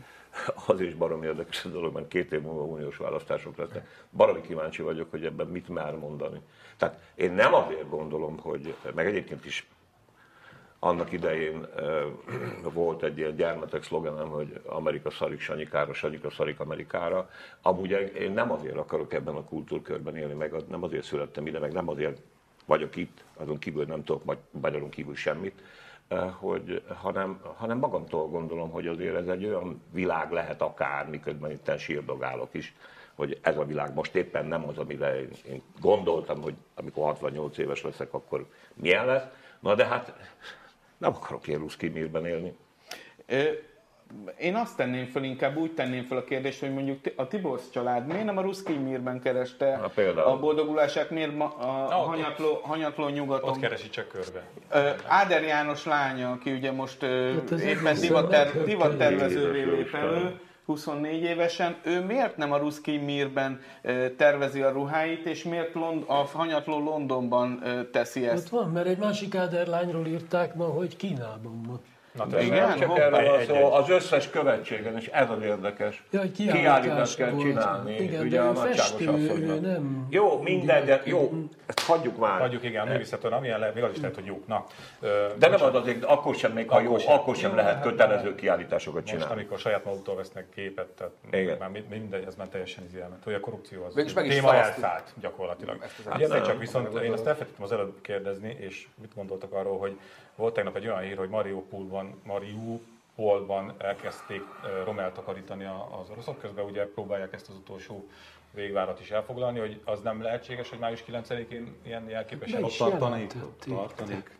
az is baromi érdekes a dolog, mert két év múlva uniós választások lesznek. Baromi kíváncsi vagyok, hogy ebben mit már mondani. Tehát én nem azért gondolom, hogy, meg egyébként is annak idején e, volt egy ilyen gyermetek szlogenem, hogy Amerika szarik Sanyikára, Sanyika szarik Amerikára. Amúgy én nem azért akarok ebben a kultúrkörben élni, meg nem azért születtem ide, meg nem azért vagyok itt, azon kívül nem tudok magy- magyarul kívül semmit, hogy, hanem, hanem magamtól gondolom, hogy azért ez egy olyan világ lehet akár, miközben itt sírdogálok is, hogy ez a világ most éppen nem az, amire én, én gondoltam, hogy amikor 68 éves leszek, akkor milyen lesz. Na de hát nem akarok ilyen ruszki mírben élni. Én azt tenném fel, inkább úgy tenném fel a kérdést, hogy mondjuk a Tiborsz család miért nem a Ruszki Mírben kereste Na, például. a boldogulását, miért ma, a Na, ott- hanyatló, hanyatló nyugaton? Ott keresi csak körbe. Ö, Áder János lánya, aki ugye most ö, Hát éppen divattervezővé Jézus lép elő, 24 évesen, ő miért nem a Ruszki Mírben ö, tervezi a ruháit, és miért Lond- a hanyatló Londonban teszi Ott ezt? van, mert egy másik áderlányról írták ma, hogy Kínában van. Na, Igen? nem csak erről van szó, az összes követségen, és ez az érdekes. Ja, Kiállítást kiállítás kell volt. csinálni, Igen, ugye de a festő, ő nem... Jó, minden, de jó, ezt hagyjuk már. Hagyjuk, igen, művészettől, amilyen lehet, még az is lehet, hogy jó. Na, ö, De nem az azért, akkor sem, még ha jó, Akkor sem. akkor sem Jó, lehet hát- kötelező kiállításokat most, csinálni. amikor saját maguktól vesznek képet, tehát Igen. már mi- mindegy, ez már teljesen izélmet, hogy a korrupció az téma elszállt gyakorlatilag. Ugye nem. csak viszont én azt elfelejtettem az előbb kérdezni, és mit gondoltak arról, hogy volt tegnap egy olyan hír, hogy Mariupolban, Holdban elkezdték Romel takarítani az oroszok, közben ugye próbálják ezt az utolsó végvárat is elfoglalni, hogy az nem lehetséges, hogy május 9-én ilyen jelképesen ott tartanék. tartanék.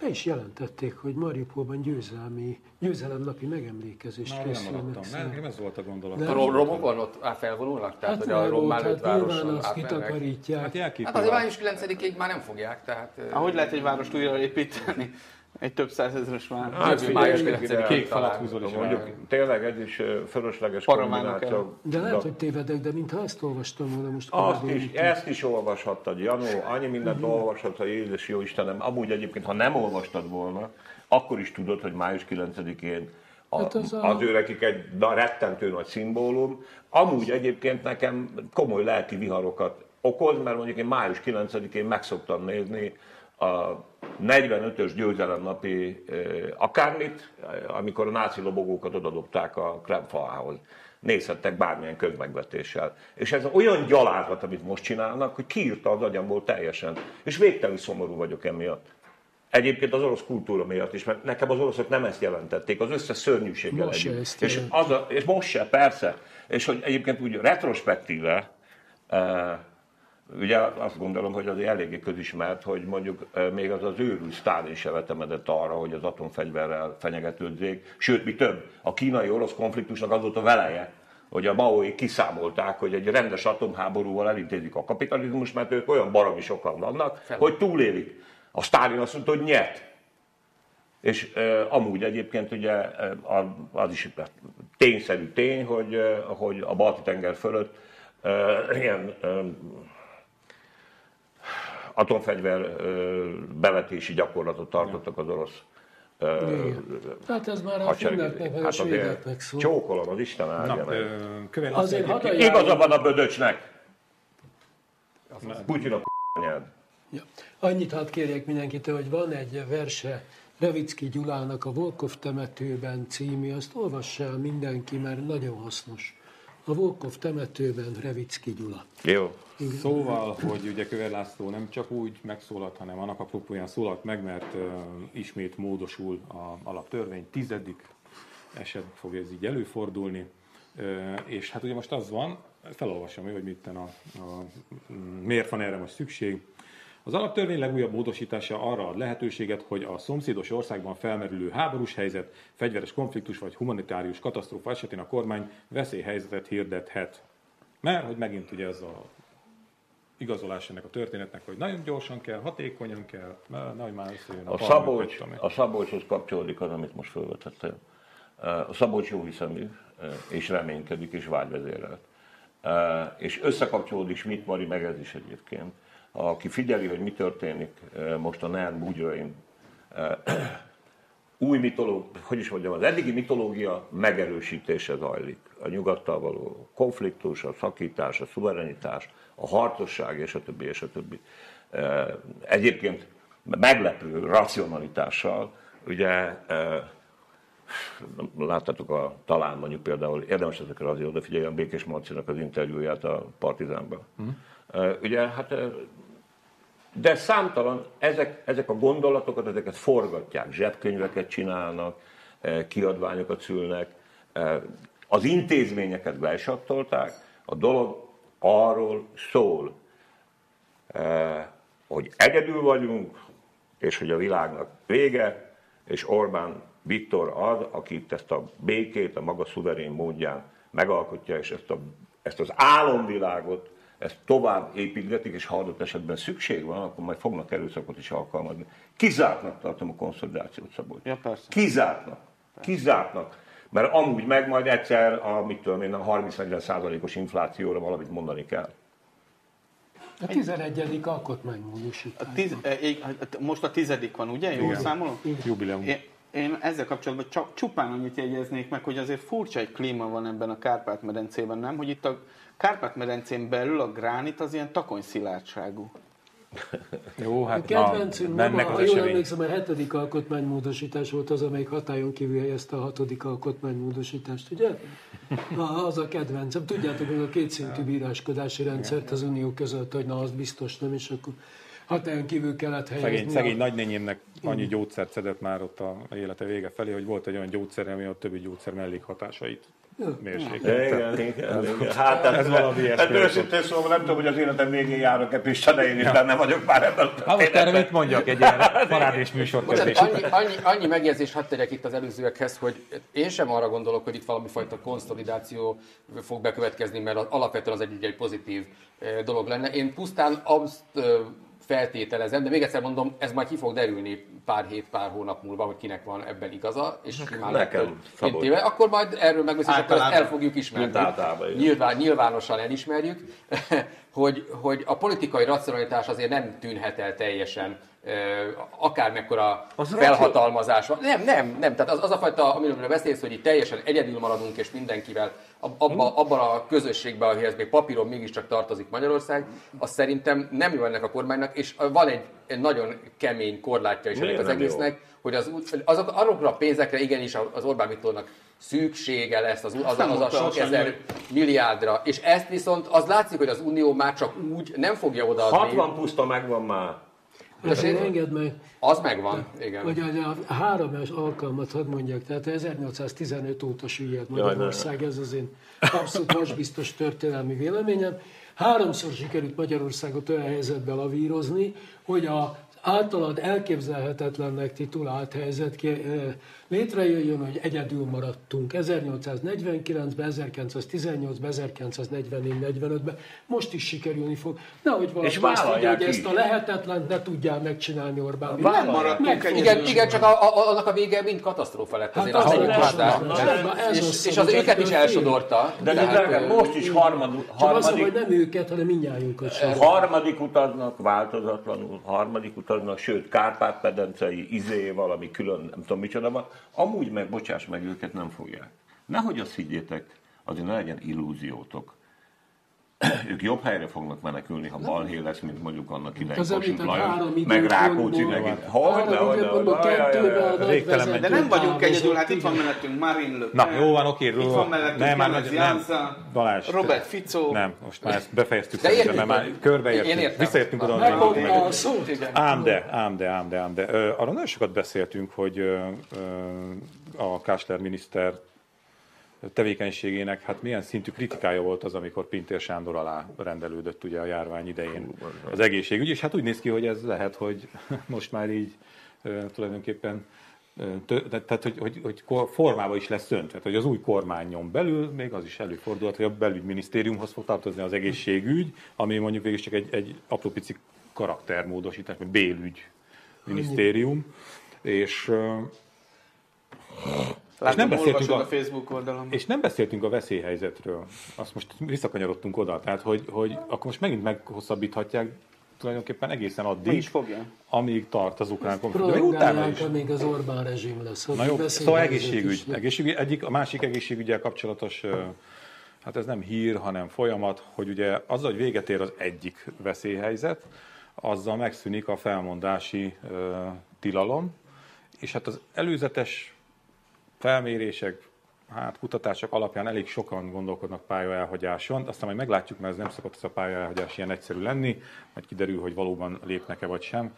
Be is jelentették, hogy Mariupolban győzelmi, győzelemnapi megemlékezést készülnek. Nem, nem ez volt a gondolat. A romokon ott felvonulnak? Tehát, hát hogy a román hát nyilván azt kitakarítják. Hát, hát azért május 9-ig már nem fogják. Tehát, Ahogy lehet egy várost újraépíteni? Egy több százezeres már. Hát, május 9 kék falat húzol is mondjuk. Tényleg ez is fölösleges kombináció. De lehet, hogy tévedek, de mintha ezt olvastam volna most. Azt is, ezt is olvashattad, Janó. Annyi mindent uh-huh. olvashattad, Jézus jó Istenem. Amúgy egyébként, ha nem olvastad volna, akkor is tudod, hogy május 9-én a, hát az, a... az őrekik egy na, rettentő nagy szimbólum. Amúgy egyébként nekem komoly lelki viharokat okoz, mert mondjuk én május 9-én meg szoktam nézni a 45-ös győzelemnapi akármit, amikor a náci lobogókat odadobták a Kremfalához. Nézhettek bármilyen közmegvetéssel. És ez olyan gyalázat, amit most csinálnak, hogy kiírta az agyamból teljesen. És végtelenül szomorú vagyok emiatt. Egyébként az orosz kultúra miatt is, mert nekem az oroszok nem ezt jelentették, az összes szörnyűséggel most együtt. És, az a, és most se, persze. És hogy egyébként úgy retrospektíve, Ugye azt gondolom, hogy az eléggé közismert, hogy mondjuk még az az őrült Sztálin se vetemedett arra, hogy az atomfegyverrel fenyegetődzék. Sőt, mi több, a kínai-orosz konfliktusnak az volt a veleje, hogy a maói kiszámolták, hogy egy rendes atomháborúval elintézik a kapitalizmus, mert ők olyan baromi sokan vannak, Fel. hogy túlélik. A Sztálin azt mondta, hogy nyert. És e, amúgy egyébként ugye az is tényszerű tény, hogy, hogy a Balti-tenger fölött e, ilyen e, atomfegyver bevetési gyakorlatot tartottak az orosz Tehát ez már a finneknek, meg a svédeknek szól. Csókolom, az Isten áldja meg. Azért Igaza van a bödöcsnek. Putyin a nyelv. Ja. Annyit hadd kérjek mindenkitől, hogy van egy verse Revicki Gyulának a Volkov temetőben című, azt olvassa el mindenki, mert nagyon hasznos. A Volkov temetőben Revicki Gyula. Jó. Szóval, hogy ugye Köver László nem csak úgy megszólalt, hanem annak apropóján szólalt meg, mert uh, ismét módosul a alaptörvény, tizedik eset fog ez így előfordulni, uh, és hát ugye most az van, felolvasom, hogy mit a, a, miért van erre most szükség. Az alaptörvény legújabb módosítása arra ad lehetőséget, hogy a szomszédos országban felmerülő háborús helyzet, fegyveres konfliktus vagy humanitárius katasztrófa esetén a kormány veszélyhelyzetet hirdethet. Mert hogy megint ugye ez a igazolás ennek a történetnek, hogy nagyon gyorsan kell, hatékonyan kell, nagy már a, a Szabolcs, A Szabolcshoz kapcsolódik az, amit most felvetettél. A Szabolcs jó hiszemű, és reménykedik, és vágyvezérelt. És összekapcsolódik Schmidt Mari, meg ez is egyébként. Aki figyeli, hogy mi történik most a NEN bugyain, új mitológia, hogy is mondjam, az eddigi mitológia megerősítése zajlik. A nyugattal való konfliktus, a szakítás, a szuverenitás, a harcosság, és a többi, és a többi. Egyébként meglepő racionalitással, ugye láttátok a, talán mondjuk például, érdemes ezekre azért odafigyelni a Békés Marcinak az interjúját a Partizánban. Mm. Ugye, hát de számtalan, ezek, ezek a gondolatokat, ezeket forgatják, zsebkönyveket csinálnak, kiadványokat szülnek, az intézményeket besattolták, a dolog arról szól, hogy egyedül vagyunk, és hogy a világnak vége, és Orbán Viktor az, aki itt ezt a békét a maga szuverén módján megalkotja, és ezt, a, ezt az álomvilágot, ezt tovább építgetik, és ha adott esetben szükség van, akkor majd fognak erőszakot is alkalmazni. Kizártnak tartom a konszolidációt, Szabolcs. Ja, persze. Kizártnak. Kizártnak. Mert amúgy meg majd egyszer a, mit tudom én, a 30-40 százalékos inflációra valamit mondani kell. A 11. alkotmánymódosítás. Tiz, most a tizedik van, ugye? Jól számolom? Jubileum. Én, én ezzel kapcsolatban csak csupán annyit jegyeznék meg, hogy azért furcsa egy klíma van ebben a Kárpát-medencében, nem? Hogy itt a Kárpát-medencén belül a gránit az ilyen takony szilárdságú. Jó, hát a kedvencünk na, ma, ha jól emlékszem, a hetedik alkotmánymódosítás volt az, amelyik hatályon kívül helyezte a hatodik alkotmánymódosítást, ugye? Na, az a kedvencem. Tudjátok, hogy a kétszintű bíráskodási rendszert az Unió között, hogy na, az biztos nem, és akkor hatályon kívül kellett helyezni. Szegény, szegény nagynényémnek annyi gyógyszert szedett már ott a élete vége felé, hogy volt egy olyan gyógyszer, ami a többi gyógyszer mellékhatásait mérsékelte. Igen, igen, igen. Hát ez, Ez valami ilyesmi Hát őszintén szóval nem tudom, hogy az életem végén járok-e Pista, de én is benne vagyok már ebben. a Hát most erre mit mondjak egy ilyen parádés után? annyi, annyi, annyi megjegyzést hadd tegyek itt az előzőekhez, hogy én sem arra gondolok, hogy itt valami fajta konszolidáció fog bekövetkezni, mert alapvetően az egy, egy pozitív eh, dolog lenne. Én pusztán azt eh, feltételezem, de még egyszer mondom, ez majd ki fog derülni pár hét, pár hónap múlva, hogy kinek van ebben igaza, és simán nekem, téve, akkor majd erről megbeszélünk, akkor ezt el fogjuk ismerni. Általában. Nyilván, nyilvánosan elismerjük, hogy, hogy a politikai racionalitás azért nem tűnhet el teljesen, akármekkora Az felhatalmazás van. Nem, nem, nem. Tehát az, az a fajta, amiről beszélsz, hogy itt teljesen egyedül maradunk, és mindenkivel ab- abba, abban a közösségben, amihez még papíron mégiscsak tartozik Magyarország, az szerintem nem jó ennek a kormánynak, és van egy, egy nagyon kemény korlátja is ennek Miért az nem jó? egésznek, hogy az, azok, azokra a pénzekre igenis az Orbán Viktornak szüksége lesz, az, az, nem az a sok ezer milliárdra. És ezt viszont az látszik, hogy az Unió már csak úgy nem fogja odaadni. 60 puszta megvan már. Azért engedd meg, Az megvan, igen. hogy a, a három alkalmat hadd mondjak, tehát 1815 óta süllyedt Jaj, Magyarország, ez az én abszolút vasbiztos történelmi véleményem. Háromszor sikerült Magyarországot olyan helyzetbe lavírozni, hogy a általad elképzelhetetlennek titulált helyzet létrejöjjön, hogy egyedül maradtunk 1849-ben, 1918-ben, 1944-45-ben, most is sikerülni fog. Nehogy valaki És azt mondja, hogy ezt a lehetetlen ne tudjál megcsinálni Orbán Viktor. Nem maradtunk Meg. Igen, igen, csak a, a, annak a vége mind katasztrófa lett Hát azért. az az a egyik legjobb. hozzá. Na, ez a- ez És, az, és az őket is elsodorta. De ö, most is harmad, Csak az, hogy harmadik, nem őket, hanem sem. harmadik utaznak változatlanul, harmadik utaznak, sőt Kárpát-pedencei, izé, valami külön, nem tudom micsoda van. Amúgy meg, bocsáss meg, őket nem fogják. Nehogy azt higgyétek, azért ne legyen illúziótok. ők jobb helyre fognak menekülni, ha balhé lesz, mint mondjuk annak idején Kossuth Lajos, meg Rákóczi, meg Három Hogyne, hogyne, időpontból hogyne, kettővel hogyne, a Végtelen nagyvezető De nem vagyunk egyedül, hát itt van mellettünk Marine Le Na, jó van, oké, Itt van mellettünk nem, már nem, Balázs, Robert Fico. Nem, most már ezt befejeztük, De mert már hogy- körbeértünk. Visszaértünk oda. Ám de, ám de, ám de, ám de. Ö, Arról nagyon sokat beszéltünk, hogy a Kásler miniszter tevékenységének hát milyen szintű kritikája volt az, amikor Pintér Sándor alá rendelődött ugye a járvány idején az egészségügy, és hát úgy néz ki, hogy ez lehet, hogy most már így tulajdonképpen tehát, hogy, hogy, hogy formába is lesz öntve. Tehát, hogy az új kormányon belül még az is előfordulhat, hogy a belügyminisztériumhoz fog tartozni az egészségügy, ami mondjuk végül csak egy, egy apró pici karaktermódosítás, vagy bélügy minisztérium, és, Látom, nem beszéltünk a- a Facebook oldalon. és nem beszéltünk a veszélyhelyzetről. Azt most visszakanyarodtunk oda, tehát hogy, hogy akkor most megint meghosszabbíthatják tulajdonképpen egészen addig, is fogja. amíg tart az ukrán konfliktus. De még utána is. Amíg az Orbán rezsim lesz. Na jó, szóval egészségügy. egészségügy. Egyik, a másik egészségügyel kapcsolatos, hát ez nem hír, hanem folyamat, hogy ugye azzal, hogy véget ér az egyik veszélyhelyzet, azzal megszűnik a felmondási ö, tilalom, és hát az előzetes felmérések, hát kutatások alapján elég sokan gondolkodnak pályaelhagyáson, aztán majd meglátjuk, mert ez nem szokott ez a pályaelhagyás ilyen egyszerű lenni, majd kiderül, hogy valóban lépnek-e vagy sem.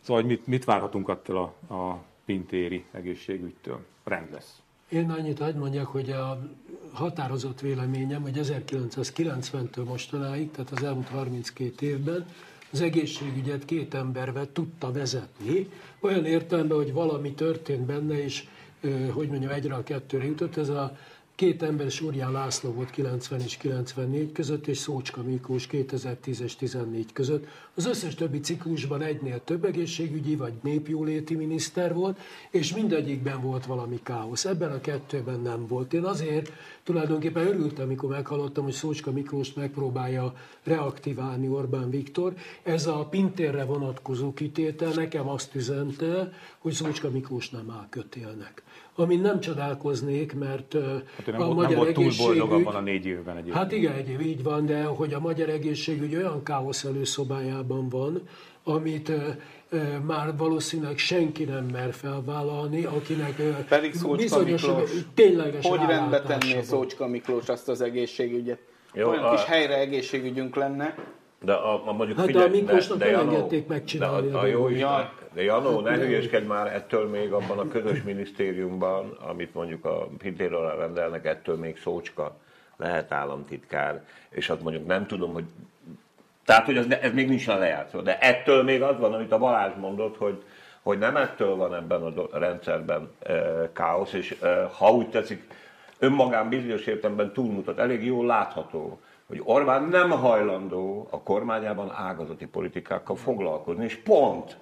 Szóval, hogy mit, mit várhatunk attól a, a pintéri egészségügytől? Rend lesz. Én annyit hagyd mondjak, hogy a határozott véleményem, hogy 1990-től mostanáig, tehát az elmúlt 32 évben az egészségügyet két ember vett, tudta vezetni, olyan értelemben, hogy valami történt benne, és hogy mondjam, egyre a kettőre jutott. Ez a két ember Súrján László volt 90 és 94 között, és Szócska Miklós 2010 és 14 között. Az összes többi ciklusban egynél több egészségügyi vagy népjóléti miniszter volt, és mindegyikben volt valami káosz. Ebben a kettőben nem volt. Én azért tulajdonképpen örültem, amikor meghallottam, hogy Szócska Miklós megpróbálja reaktiválni Orbán Viktor. Ez a Pintérre vonatkozó kitétel nekem azt üzente, hogy Szócska Miklós nem áll kötélnek. Amin nem csodálkoznék, mert Hát nem, volt, nem volt túl boldog abban a négy évben egyébként. Hát igen, egyéb így van, de hogy a magyar egészségügy olyan káosz előszobájában van, amit már valószínűleg senki nem mer felvállalni, akinek Pedig Szócska Miklós. tényleges Hogy rendbe tenné. Szócska Miklós azt az egészségügyet? Jó, Olyan a- kis helyre egészségügyünk lenne, De a, a mondjuk Hát figyelj, a Miklósnak de, de nem engedték megcsinálni de, a a, a jó Ja. de Janó, ne Hát, hülyeskedj már ettől még abban a közös minisztériumban, amit mondjuk a Pintér alá rendelnek, ettől még szócska lehet államtitkár, és azt mondjuk nem tudom, hogy tehát, hogy ez, ez még nincs lejátszva, de ettől még az van, amit a Balázs mondott, hogy, hogy nem ettől van ebben a rendszerben e, káosz, és e, ha úgy tetszik, önmagán bizonyos értelemben túlmutat. Elég jól látható, hogy Orbán nem hajlandó a kormányában ágazati politikákkal foglalkozni, és pont.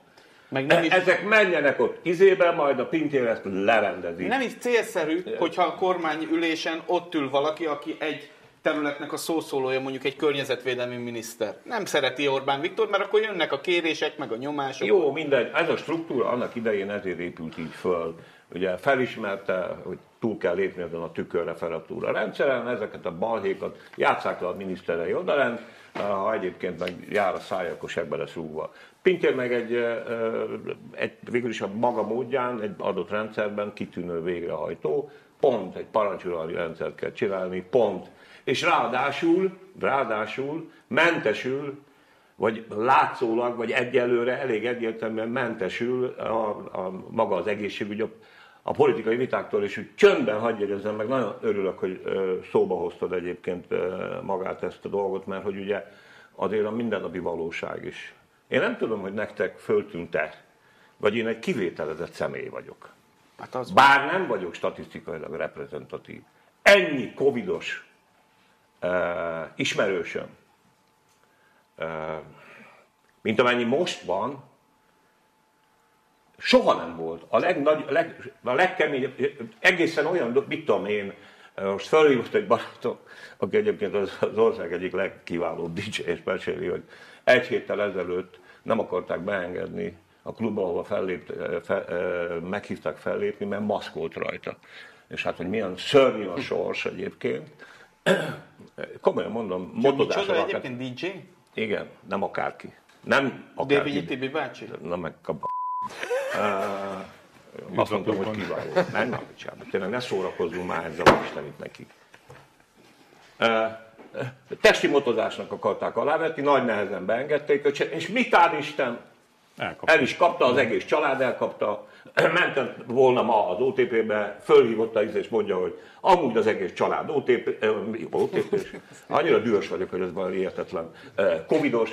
Meg nem is, Ezek menjenek ott izébe, majd a Pintér ezt lerendezi. nem is célszerű, hogyha a kormányülésen ott ül valaki, aki egy területnek a szószólója, mondjuk egy környezetvédelmi miniszter. Nem szereti Orbán Viktor, mert akkor jönnek a kérések, meg a nyomások. Jó, mindegy. Ez a struktúra annak idején ezért épült így föl. Ugye felismerte, hogy túl kell lépni ezen a tükörreferatúra rendszeren, ezeket a balhékat játsszák le a miniszterei odalent, ha egyébként meg jár a száj, akkor segbe rúgva. Pintér meg egy, egy, végül is a maga módján, egy adott rendszerben kitűnő végrehajtó, pont egy parancsuralmi rendszert kell csinálni, pont. És ráadásul, ráadásul mentesül vagy látszólag, vagy egyelőre elég egyértelműen mentesül a, a maga az egészségügy a politikai vitáktól, és úgy csöndben hagyj jegyezzem meg, nagyon örülök, hogy szóba hoztad egyébként magát ezt a dolgot, mert hogy ugye azért a mindennapi valóság is. Én nem tudom, hogy nektek föltűnt-e, vagy én egy kivételezett személy vagyok. Hát az Bár nem vagyok statisztikailag reprezentatív. Ennyi covidos uh, ismerősöm, uh, mint amennyi most van, soha nem volt. A, legnagy, leg, a legkeményebb, egészen olyan, mit tudom én, most felhívott egy barátom, aki egyébként az, az ország egyik legkiválóbb DJ, és meséli, hogy egy héttel ezelőtt nem akarták beengedni a klubba, ahova fellép, fe, meghívták fellépni, mert maszk volt rajta. És hát, hogy milyen szörnyű a sors egyébként. Komolyan mondom, motozás Micsoda egyébként DJ? Igen, nem akárki. Nem akárki. Dévényi Tibi bácsi? Na meg kap... Uh, azt mondtam, hogy kiváló. Nem, nem. Tényleg ne szórakozzunk már ezzel a istenit nekik. Uh, testi motozásnak akarták alávetni, nagy nehezen beengedték, és mit áll Isten? Elkapta. El is kapta, az egész család elkapta, mentem volna ma az OTP-be, fölhívott a és mondja, hogy amúgy az egész család OTP, OTP annyira dühös vagyok, hogy ez valami értetlen, covidos,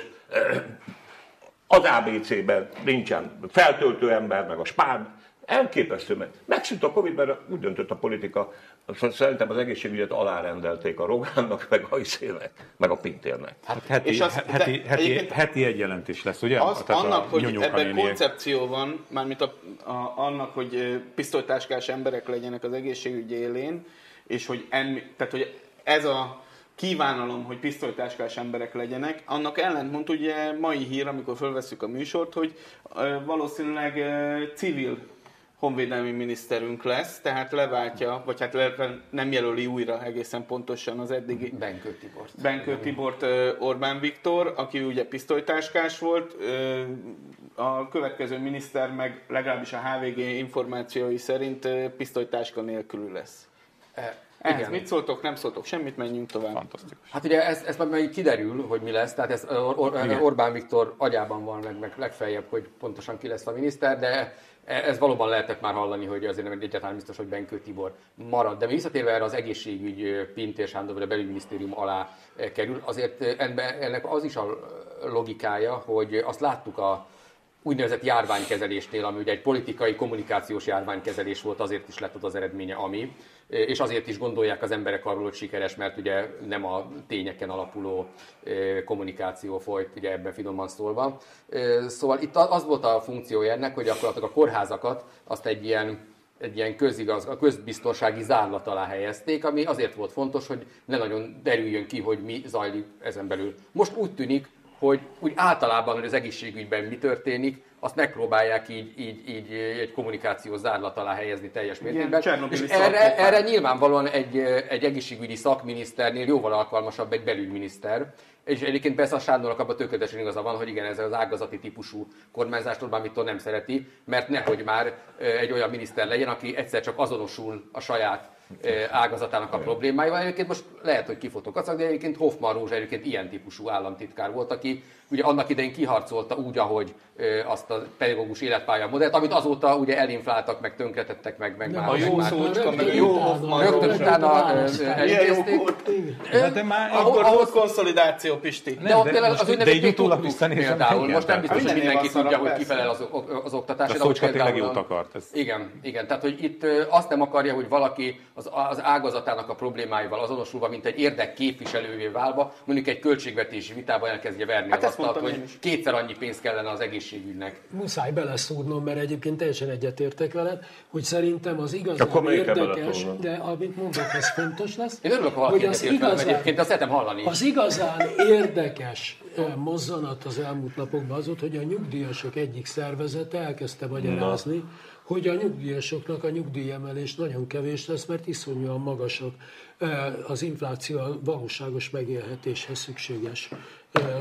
az ABC-ben nincsen feltöltő ember, meg a spár, elképesztő, mert megszűnt a Covid, mert úgy döntött a politika, szerintem az egészségügyet alárendelték a Rogánnak, meg a Iszének, meg a Pintérnek. Hát heti, És az- heti, heti, heti, egy jelentés lesz, ugye? Az, Tehát a annak, hogy ebben koncepció van, mármint a, a, annak, hogy pisztolytáskás emberek legyenek az egészségügy élén, és hogy, en, tehát, hogy ez a kívánalom, hogy pisztolytáskás emberek legyenek, annak ellentmond ugye mai hír, amikor fölveszük a műsort, hogy valószínűleg civil honvédelmi miniszterünk lesz, tehát leváltja, vagy hát le, nem jelöli újra egészen pontosan az eddigi Benkő Tibort. Benkő Tibort Orbán Viktor, aki ugye pisztolytáskás volt, a következő miniszter meg legalábbis a HVG információi szerint pisztolytáska nélkülű lesz. E, Ehhez igen. mit szóltok, nem szóltok, semmit, menjünk tovább. Fantasztikus. Hát ugye ez, ez majd kiderül, hogy mi lesz, tehát ez Or- Or- Orbán Viktor agyában van leg, meg, legfeljebb, hogy pontosan ki lesz a miniszter, de ez valóban lehetett már hallani, hogy azért nem egyáltalán biztos, hogy Benkő Tibor marad. De visszatérve erre az egészségügy Pintér Sándor, a belügyminisztérium alá eh, kerül, azért ennek az is a logikája, hogy azt láttuk a úgynevezett járványkezelésnél, ami ugye egy politikai, kommunikációs járványkezelés volt, azért is lett az az eredménye, ami. És azért is gondolják az emberek arról, hogy sikeres, mert ugye nem a tényeken alapuló eh, kommunikáció folyt, ugye ebben finoman szólva. Eh, Szóval itt az volt a funkciója ennek, hogy gyakorlatilag a kórházakat azt egy ilyen egy ilyen közigaz, a közbiztonsági zárlat alá helyezték, ami azért volt fontos, hogy ne nagyon derüljön ki, hogy mi zajlik ezen belül. Most úgy tűnik, hogy úgy általában, hogy az egészségügyben mi történik, azt megpróbálják így, így, így egy kommunikációs zárlat alá helyezni teljes mértékben. És erre, erre nyilvánvalóan egy, egy egészségügyi szakminiszternél jóval alkalmasabb egy belügyminiszter. És egyébként persze a Sándornak abban tökéletesen igaza van, hogy igen, ez az ágazati típusú kormányzást Orbán Viktor nem szereti, mert nehogy már ö, egy olyan miniszter legyen, aki egyszer csak azonosul a saját ágazatának a problémáival. Egyébként most lehet, hogy kifotok az, de egyébként Hoffman Rózsa egyébként ilyen típusú államtitkár volt, aki ugye annak idején kiharcolta úgy, ahogy azt a pedagógus életpálya modellt, amit azóta ugye elinfláltak, meg tönkretettek, meg, meg A jó szócska, meg a jó Hoffman Rögtön utána elintézték. De már Akkor volt konszolidáció, Pisti. De ott az visszanézem, például. Most nem biztos, hogy minden mindenki tudja, hogy kifele az, oktatásra. A szócska tényleg jót akart. Igen, igen. Tehát, hogy itt azt nem akarja, hogy valaki az, az ágazatának a problémáival azonosulva, mint egy érdekképviselővé válva, mondjuk egy költségvetési vitába elkezdje verni Hát az én hogy kétszer annyi pénz kellene az egészségügynek. Muszáj beleszúrnom, mert egyébként teljesen egyetértek veled, hogy szerintem az igazán Akkor érdekes, de amit mondok, ez fontos lesz. Én örülök, ha valaki az velem igazán- egyébként, azt szeretem hallani. Az igazán érdekes mozzanat az elmúlt napokban az volt, hogy a nyugdíjasok egyik szervezete elkezdte magyarázni, hogy a nyugdíjasoknak a nyugdíjemelés nagyon kevés lesz, mert iszonyúan magasak az infláció a valóságos megélhetéshez szükséges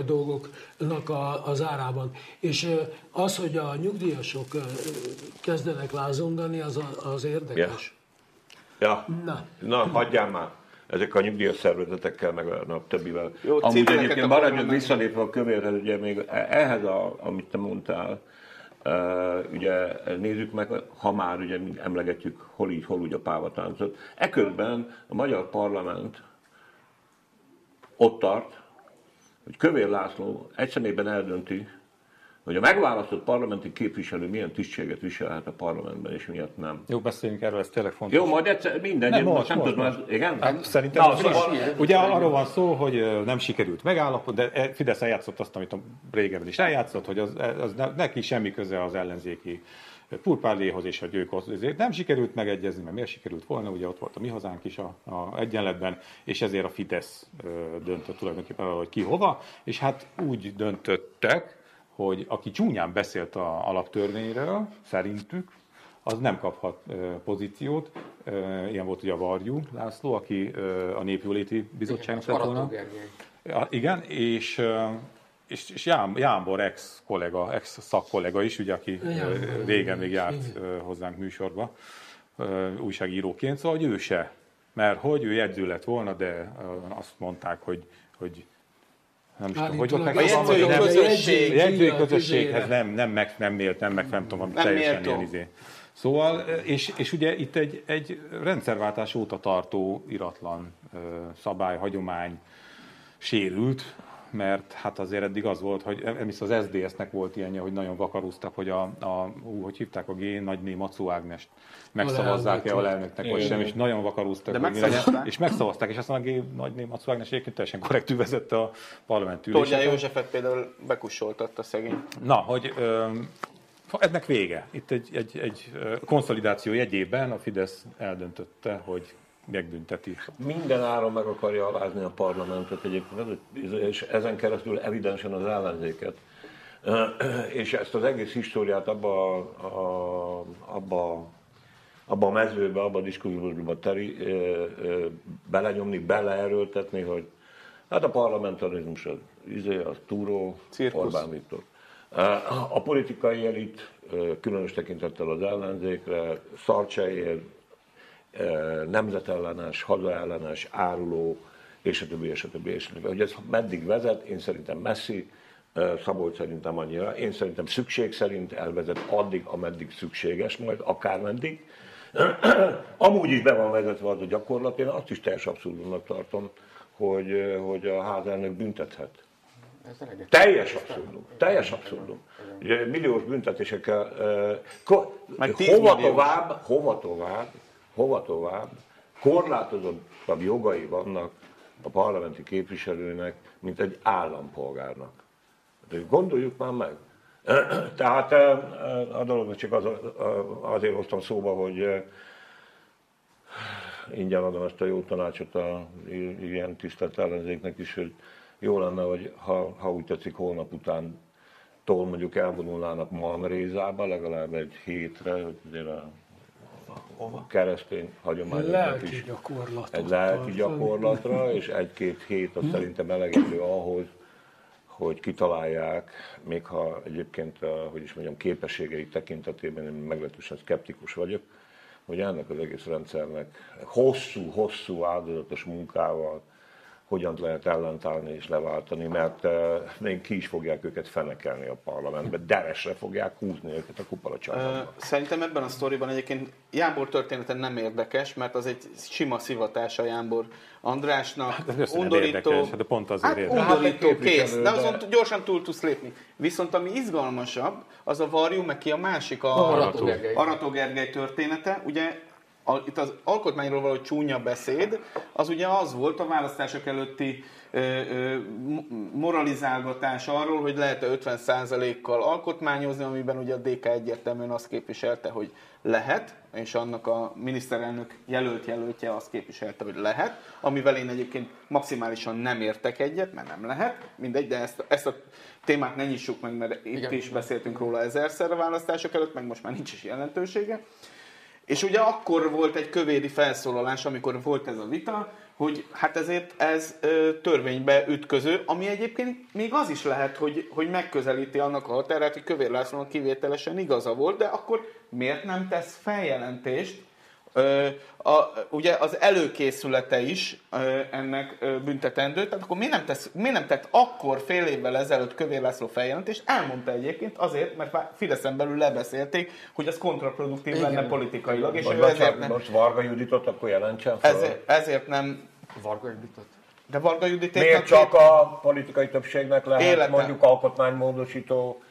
dolgoknak a, az árában. És az, hogy a nyugdíjasok kezdenek lázongani, az, az érdekes. Ja. Na. Na, hagyjál már. Ezek a nyugdíjas szervezetekkel, meg a a többivel. Jó, Amúgy egyébként maradjunk visszalépve a kövérhez, ugye még ehhez, a, amit te mondtál, ugye nézzük meg, ha már ugye emlegetjük hol így, hol úgy a pávatáncot. Eközben a magyar parlament ott tart, hogy Kövér László egy eldönti, hogy a megválasztott parlamenti képviselő milyen tisztséget viselhet a parlamentben, és miért nem. Jó, beszéljünk erről, ez tényleg fontos. Jó, majd egyszer minden, Nem, nem, most, most, nem most, tudom, most. az- igen? Hát, szerintem Na, Na, szóval- ugye arról van szó, hogy nem sikerült megállapodni, de e, Fidesz eljátszott azt, amit a régebben is eljátszott, hogy az, az ne- neki semmi köze az ellenzéki purpárléhoz, és hogy ők az- ezért nem sikerült megegyezni, mert miért sikerült volna, ugye ott volt a mi hazánk is a, a egyenletben, és ezért a Fidesz döntött tulajdonképpen hogy ki hova, és hát úgy döntöttek, hogy aki csúnyán beszélt a alaptörvényről, szerintük, az nem kaphat pozíciót. Ilyen volt ugye a Varjú László, aki a Népjóléti Bizottságnak lett volna. Igen, és, és, és Jám, Jámbor ex-kollega, ex-szakkollega is, ugye, aki Jámbor, régen még járt igen. hozzánk műsorba, újságíróként, szóval hogy ő se. Mert hogy ő jegyző lett volna, de azt mondták, hogy, hogy nem is tudom, hogy Állítólag meg a jegyzői közösség. jegyzői közösséghez nem, nem, meg, nem mélt, nem meg, nem tudom, Nem teljesen ilyen izé. Szóval, és, és ugye itt egy, egy rendszerváltás óta tartó iratlan szabály, hagyomány sérült, mert hát azért eddig az volt, hogy nem hisz az SDS-nek volt ilyenje, hogy nagyon vakarúztak, hogy a, a ú, hogy hívták a G, nagyné Macó Ágnest megszavazzák-e a lelnöknek, vagy sem, és nagyon vakarúztak, De hogy legyen. és megszavazták, és aztán a G nagyné Macó Ágnes egyébként teljesen korrektül vezette a parlament Tordján üléseket. Józsefet például bekussoltatta szegény. Na, hogy ö, ennek vége. Itt egy, egy, egy konszolidáció jegyében a Fidesz eldöntötte, hogy megbünteti. Minden áron meg akarja alázni a parlamentet egyébként, és ezen keresztül evidensen az ellenzéket. És ezt az egész históriát abba, a, abba, abba a mezőbe, abba a diskurzusba teri, belenyomni, beleerőltetni, hogy hát a parlamentarizmus az, izé, az túró, Cirkusz. Orbán Viktor. A politikai elit, különös tekintettel az ellenzékre, szarcseér, nemzetellenes, hazaellenes, áruló, és a többi, és a többi, és a többi. Hogy ez meddig vezet, én szerintem messzi, Szabolcs szerintem annyira. Én szerintem szükség szerint elvezet addig, ameddig szükséges, majd akármeddig. Amúgy is be van vezetve az a gyakorlat, én azt is teljes abszurdumnak tartom, hogy, hogy a házelnök büntethet. Teljes abszurdum. Teljes abszurdum. Ugye milliós büntetésekkel... Meg hova tovább, hova tovább, hova tovább korlátozottabb jogai vannak a parlamenti képviselőnek, mint egy állampolgárnak. De gondoljuk már meg. Tehát eh, a dolognak csak az, azért hoztam szóba, hogy eh, ingyen adom ezt a jó tanácsot a ilyen tisztelt ellenzéknek is, hogy jó lenne, hogy ha, ha úgy tetszik, holnap után tól mondjuk elvonulnának Malmrézába, legalább egy hétre, hogy azért a a keresztény hagyományoknak Lelki is egy lelki gyakorlatra, és egy-két hét az szerintem elegendő ahhoz, hogy kitalálják, még ha egyébként, a, hogy is mondjam, képességei tekintetében én meglehetősen szkeptikus vagyok, hogy ennek az egész rendszernek hosszú-hosszú áldozatos munkával hogyan lehet ellentállni és leváltani, mert uh, még ki is fogják őket fenekelni a parlamentbe, deresre fogják húzni őket a kupalacsarnokba. Szerintem ebben a sztoriban egyébként Jámbor története nem érdekes, mert az egy sima szivatása Jámbor Andrásnak. Hát ez undorító, érdekes, de pont azért hát érdekes. undorító, hát kész, de azon gyorsan túl tudsz lépni. Viszont ami izgalmasabb, az a Varjú, meg ki a másik, a. Arató Gergely története. Ugye a, itt az alkotmányról való csúnya beszéd, az ugye az volt a választások előtti ö, ö, moralizálgatás arról, hogy lehet-e 50%-kal alkotmányozni, amiben ugye a DK egyértelműen azt képviselte, hogy lehet, és annak a miniszterelnök jelölt jelöltje azt képviselte, hogy lehet, amivel én egyébként maximálisan nem értek egyet, mert nem lehet, mindegy, de ezt, ezt a témát ne nyissuk meg, mert itt Igen. is beszéltünk róla ezerszer a választások előtt, meg most már nincs is jelentősége. És ugye akkor volt egy kövéri felszólalás, amikor volt ez a vita, hogy hát ezért ez ö, törvénybe ütköző, ami egyébként még az is lehet, hogy, hogy megközelíti annak a határát, hogy Kövér Lászlónak kivételesen igaza volt, de akkor miért nem tesz feljelentést a, ugye az előkészülete is ennek büntetendő, tehát akkor miért nem, tesz, miért nem tett akkor fél évvel ezelőtt Kövér László feljelentést? Elmondta egyébként azért, mert Fideszen belül lebeszélték, hogy az kontraproduktív Igen. lenne politikailag. És most, ő ezért nem, most Varga Juditot akkor jelentsen fel. Ezért, ezért nem... Varga Juditot? De Varga Judit Miért csak a politikai többségnek lehet életem. mondjuk alkotmánymódosító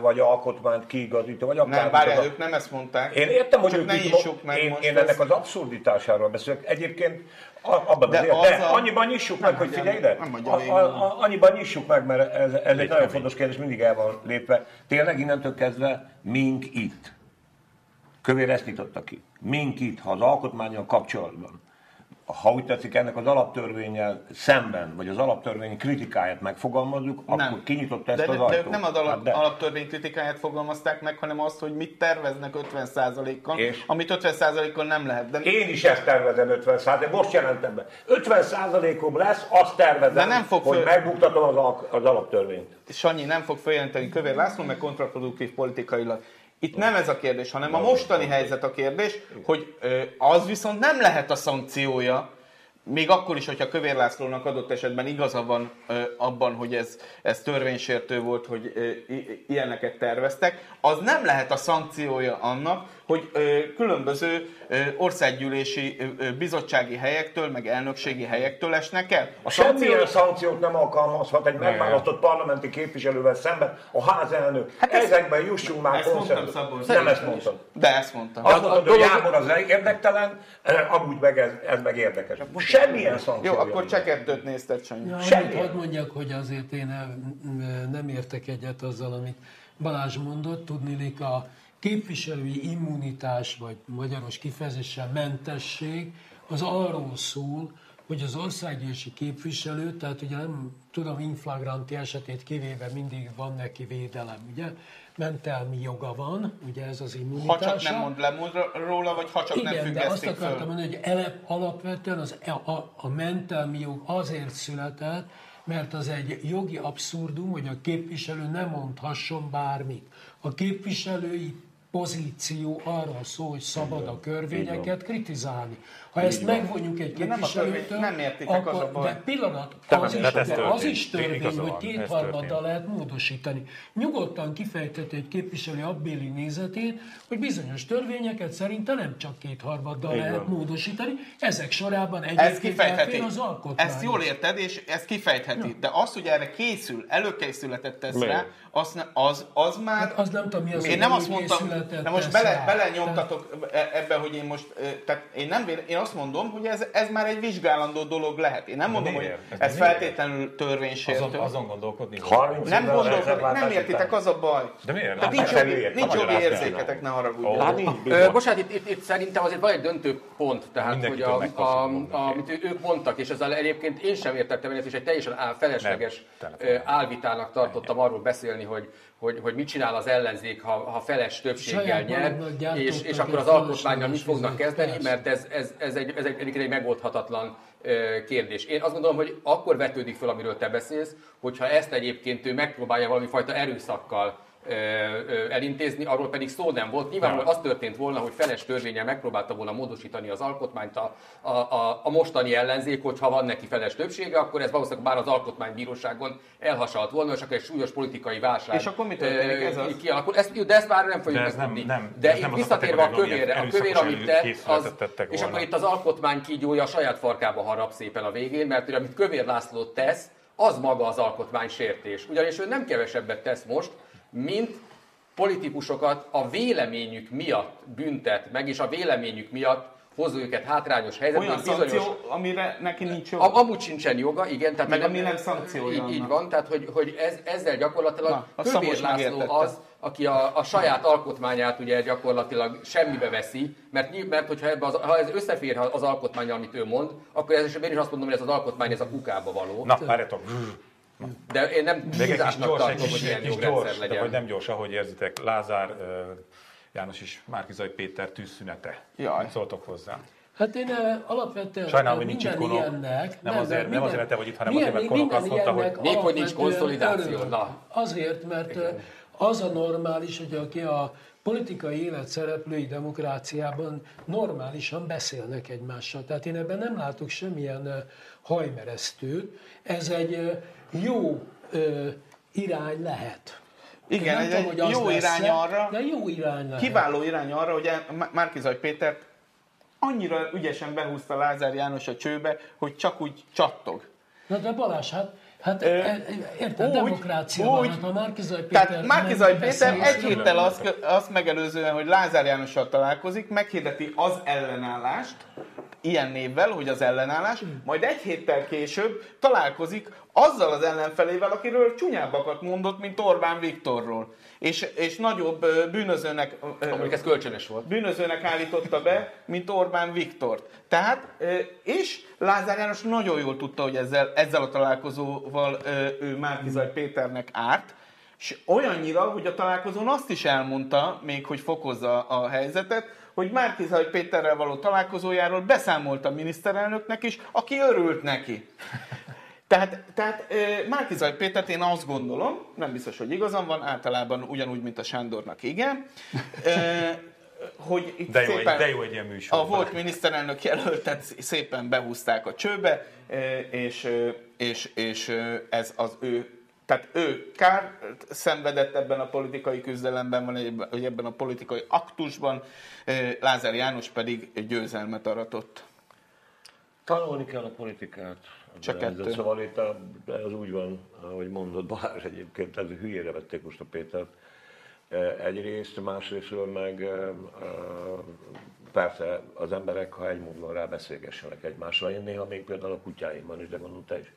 vagy alkotmányt kiigazító, vagy akár... Nem, bárjál, ők nem ezt mondták. Én értem, hogy ők ne így, meg én, én ennek az abszurditásáról beszélek. Egyébként abban de, az, de a... annyiban nyissuk meg, hogy figyelj ide, annyiban nyissuk meg, mert ez, ez egy nagyon fontos kérdés, mindig el van lépve. Tényleg innentől kezdve mink itt. Kövér ezt nyitotta ki. Mink itt, ha az alkotmányok kapcsolatban ha úgy tetszik, ennek az alaptörvényel szemben, vagy az alaptörvény kritikáját megfogalmazzuk, nem. akkor kinyitotta ezt de, az ajtót. De ők nem az alap, hát de. alaptörvény kritikáját fogalmazták meg, hanem azt, hogy mit terveznek 50%-kal, és amit 50%-kal nem lehet. De... Én is ezt tervezem 50%, most jelentem be. 50%-om lesz, azt tervezem, de nem fog föl... hogy megbuktatom az, al- az alaptörvényt. Sanyi nem fog feljelenteni Kövér László, meg kontraproduktív politikailag. Itt nem ez a kérdés, hanem a mostani helyzet a kérdés, hogy az viszont nem lehet a szankciója, még akkor is, hogyha Kövér Lászlónak adott esetben igaza van abban, hogy ez, ez törvénysértő volt, hogy ilyeneket terveztek, az nem lehet a szankciója annak, hogy különböző országgyűlési bizottsági helyektől, meg elnökségi helyektől esnek el. A Semmilyen szankció... szankciót nem alkalmazhat egy megválasztott parlamenti képviselővel szemben a házelnök. Hát Ezekben jussunk már ezt Szabolcs. Nem ezt mondtam. De ezt mondtam. Azt mondtad, hogy Jábor az érdektelen, amúgy meg ez, ez meg érdekes. Semmilyen szankció. Jó, akkor csekettőt nézted, Sanyi. Ja, Semmilyen. Hadd mondjak, hogy azért én nem értek egyet azzal, amit Balázs mondott. Tudnilik a képviselői immunitás, vagy magyaros kifejezéssel mentesség, az arról szól, hogy az országgyűlési képviselő, tehát ugye nem tudom, inflagranti esetét kivéve mindig van neki védelem, ugye? Mentelmi joga van, ugye ez az immunitása. Ha csak nem mond le róla, vagy ha csak Igen, nem de azt akartam föl. mondani, hogy ele, alapvetően az, a, a, a mentelmi jog azért született, mert az egy jogi abszurdum, hogy a képviselő nem mondhasson bármit. A képviselői pozíció arról szól, hogy szabad a körvényeket kritizálni. Ha ezt van. megvonjuk egy képviselőtől, nem, értitek, akkor, az a baj. de pillanat, az, is, de az is törvény, hogy kétharmaddal lehet módosítani. Nyugodtan kifejteti egy képviselő abbéli nézetét, hogy bizonyos törvényeket szerinte nem csak kétharmaddal lehet van. módosítani, ezek sorában egyébként az alkotmány. Ezt jól érted, és ezt kifejtheti. Ja. De az, hogy erre készül, előkészületet tesz Mi? rá, az, az, az már... Hát az nem tudom, mi az Én nem azt mondtam, de most bele, bele nyomtatok e- ebbe, hogy én most, tehát én nem én azt mondom, hogy ez, ez már egy vizsgálandó dolog lehet. Én nem de mondom, hogy ez, ez feltétlenül törvénysértő. Azon, azon gondolkodni. Nem gondolkodni, nem értitek, az a baj. De miért? Tehát nincs jogi, nincs jogi érzéketek, ne haragudjatok. Bocsánat, itt, itt, itt, szerintem azért van egy döntő pont, tehát hogy a, a, a, amit ők mondtak, és ezzel egyébként én sem értettem, hogy ez is egy teljesen felesleges álvitának tartottam arról beszélni, hogy hogy, hogy mit csinál az ellenzék, ha, ha feles többséggel nyer, és, és akkor az alkotmányra mit fognak kezdeni, mert ez, ez, ez, egy, ez egy, egy megoldhatatlan kérdés. Én azt gondolom, hogy akkor vetődik fel, amiről te beszélsz, hogyha ezt egyébként ő megpróbálja valami fajta erőszakkal elintézni, arról pedig szó nem volt. Nyilvánvalóan az történt volna, hogy feles törvényel megpróbálta volna módosítani az alkotmányt a, a, a, a mostani ellenzék, hogyha van neki feles többsége, akkor ez valószínűleg már az alkotmánybíróságon elhasalt volna, és akkor egy súlyos politikai válság és akkor mi történik ez az? kialakul. Ezt, de ezt már nem fogjuk de ez. Nem, nem, de itt nem visszatérve a kövérre, a kövér, amit tett, az, és volna. akkor itt az alkotmány kígyója a saját farkába harap szépen a végén, mert hogy amit Kövér László tesz, az maga az alkotmány sértés. Ugyanis ő nem kevesebbet tesz most, mint politikusokat a véleményük miatt büntet meg, és a véleményük miatt hozza őket hátrányos helyzetbe. Olyan bizonyos... szankció, amire neki nincs joga. Am- amúgy sincsen joga, igen. Tehát Meg nem, ami nem szankciója Így, így van, tehát hogy, hogy ez, ezzel gyakorlatilag Na, a Kövér László az, aki a, a saját alkotmányát ugye gyakorlatilag semmibe veszi, mert, mert hogyha ebbe az, ha ez összefér az alkotmány, amit ő mond, akkor ez én is azt mondom, hogy ez az alkotmány ez a kukába való. Na, várjatok. De én nem Még egy kis hízásnak gyors, egy tartom, kis, hogy ilyen egy kis jogrendszer gyors, de legyen. hogy nem gyors, ahogy érzitek. Lázár, János és Márkizai Péter tűzszünete. Jaj. Mit szóltok hozzá? Hát én alapvetően Sajnálom, hogy nincs minden itt Konok. ilyennek... Nem azért- mert nem azért, te vagy itt, hanem azért, mert minden- Konok azt minden mondta, hogy- Még hogy nincs konszolidáció, na. Azért, mert eh, az a normális, hogy aki a politikai élet szereplői demokráciában normálisan beszélnek egymással. Tehát én ebben nem látok semmilyen hajmeresztőt. Ez egy jó irány lehet. Igen, Nem egy, tudom, hogy jó lesz-e, irány arra, De jó irány lehet. kiváló irány arra, hogy el- Má- Márki-Zay Péter annyira ügyesen behúzta Lázár János a csőbe, hogy csak úgy csattog. Na de Balázs, hát, hát Ö, e- érted, úgy- demokrácia van, úgy- hát a Márkizaj Péter... Tehát Márki-Zay nem Péter egy héttel azt, azt megelőzően, hogy Lázár Jánossal találkozik, meghirdeti az ellenállást, ilyen névvel, hogy az ellenállás, majd egy héttel később találkozik azzal az ellenfelével, akiről csúnyábbakat mondott, mint Orbán Viktorról. És, és nagyobb bűnözőnek, Mondjuk ez kölcsönös volt. bűnözőnek állította be, mint Orbán Viktort. Tehát, és Lázár János nagyon jól tudta, hogy ezzel, ezzel a találkozóval ő Márkizaj Péternek árt, és olyannyira, hogy a találkozón azt is elmondta, még hogy fokozza a helyzetet, hogy Márkizaj Péterrel való találkozójáról beszámolt a miniszterelnöknek is, aki örült neki. Tehát, tehát ö, Márkizaj Pétert én azt gondolom, nem biztos, hogy igazam van, általában ugyanúgy, mint a Sándornak, igen, hogy itt De jó, egy, szépen de jó egy ilyen műsor. a volt miniszterelnök jelöltet szépen behúzták a csőbe, és, és, és ez az ő tehát ő kár szenvedett ebben a politikai küzdelemben, van vagy ebben a politikai aktusban, Lázár János pedig győzelmet aratott. Tanulni kell a politikát. Csak ez- kettő. Szóval itt a, de az úgy van, ahogy mondod Balázs egyébként, ez hülyére vették most a Pétert. E, Egyrészt, másrésztről meg e, e, persze az emberek, ha egy módon rá beszélgessenek egymással. Én néha még például a kutyáimban is, de gondolom te is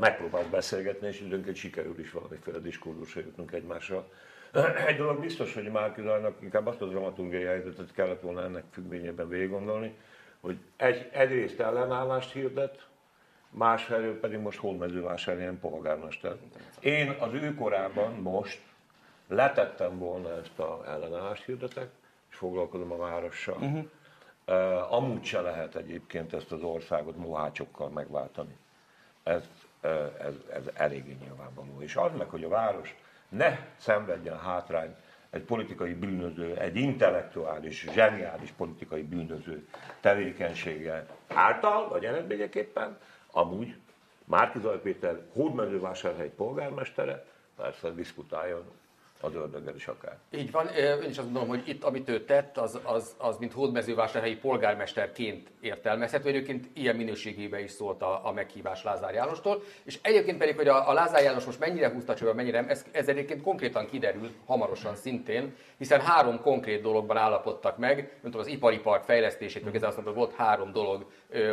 megpróbálsz beszélgetni, és időnként sikerül is valamiféle diskurzusra jutnunk egymással. Egy dolog biztos, hogy Márkizajnak inkább azt a dramaturgiai helyzetet kellett volna ennek függvényében végig gondolni, hogy egy, egyrészt ellenállást hirdet, másfelől pedig most Hódmezővásárhelyen polgármester. Én az ő korában most letettem volna ezt a ellenállást hirdetek, és foglalkozom a várossal. Uh-huh. Uh, amúgy se lehet egyébként ezt az országot mohácsokkal megváltani. Ez, uh, ez, ez eléggé nyilvánvaló. És az meg, hogy a város ne szenvedjen hátrányt egy politikai bűnöző, egy intellektuális, zseniális politikai bűnöző tevékenysége által, vagy eredményeképpen, amúgy Márkizaj Péter Hódmezővásárhely polgármestere, persze diszkutáljon az ördöggel is akár. Így van, én is azt gondolom, hogy itt, amit ő tett, az, az, az mint hódmezővásárhelyi polgármesterként értelmezhető. Egyébként ilyen minőségében is szólt a, a meghívás Lázár Jánostól. És egyébként pedig, hogy a, a Lázár János most mennyire húzta csőbe, mennyire nem, ez, ez egyébként konkrétan kiderül hamarosan szintén, hiszen három konkrét dologban állapodtak meg, nem tudom, az ipari park fejlesztését, meg ez azt mondta, volt három dolog,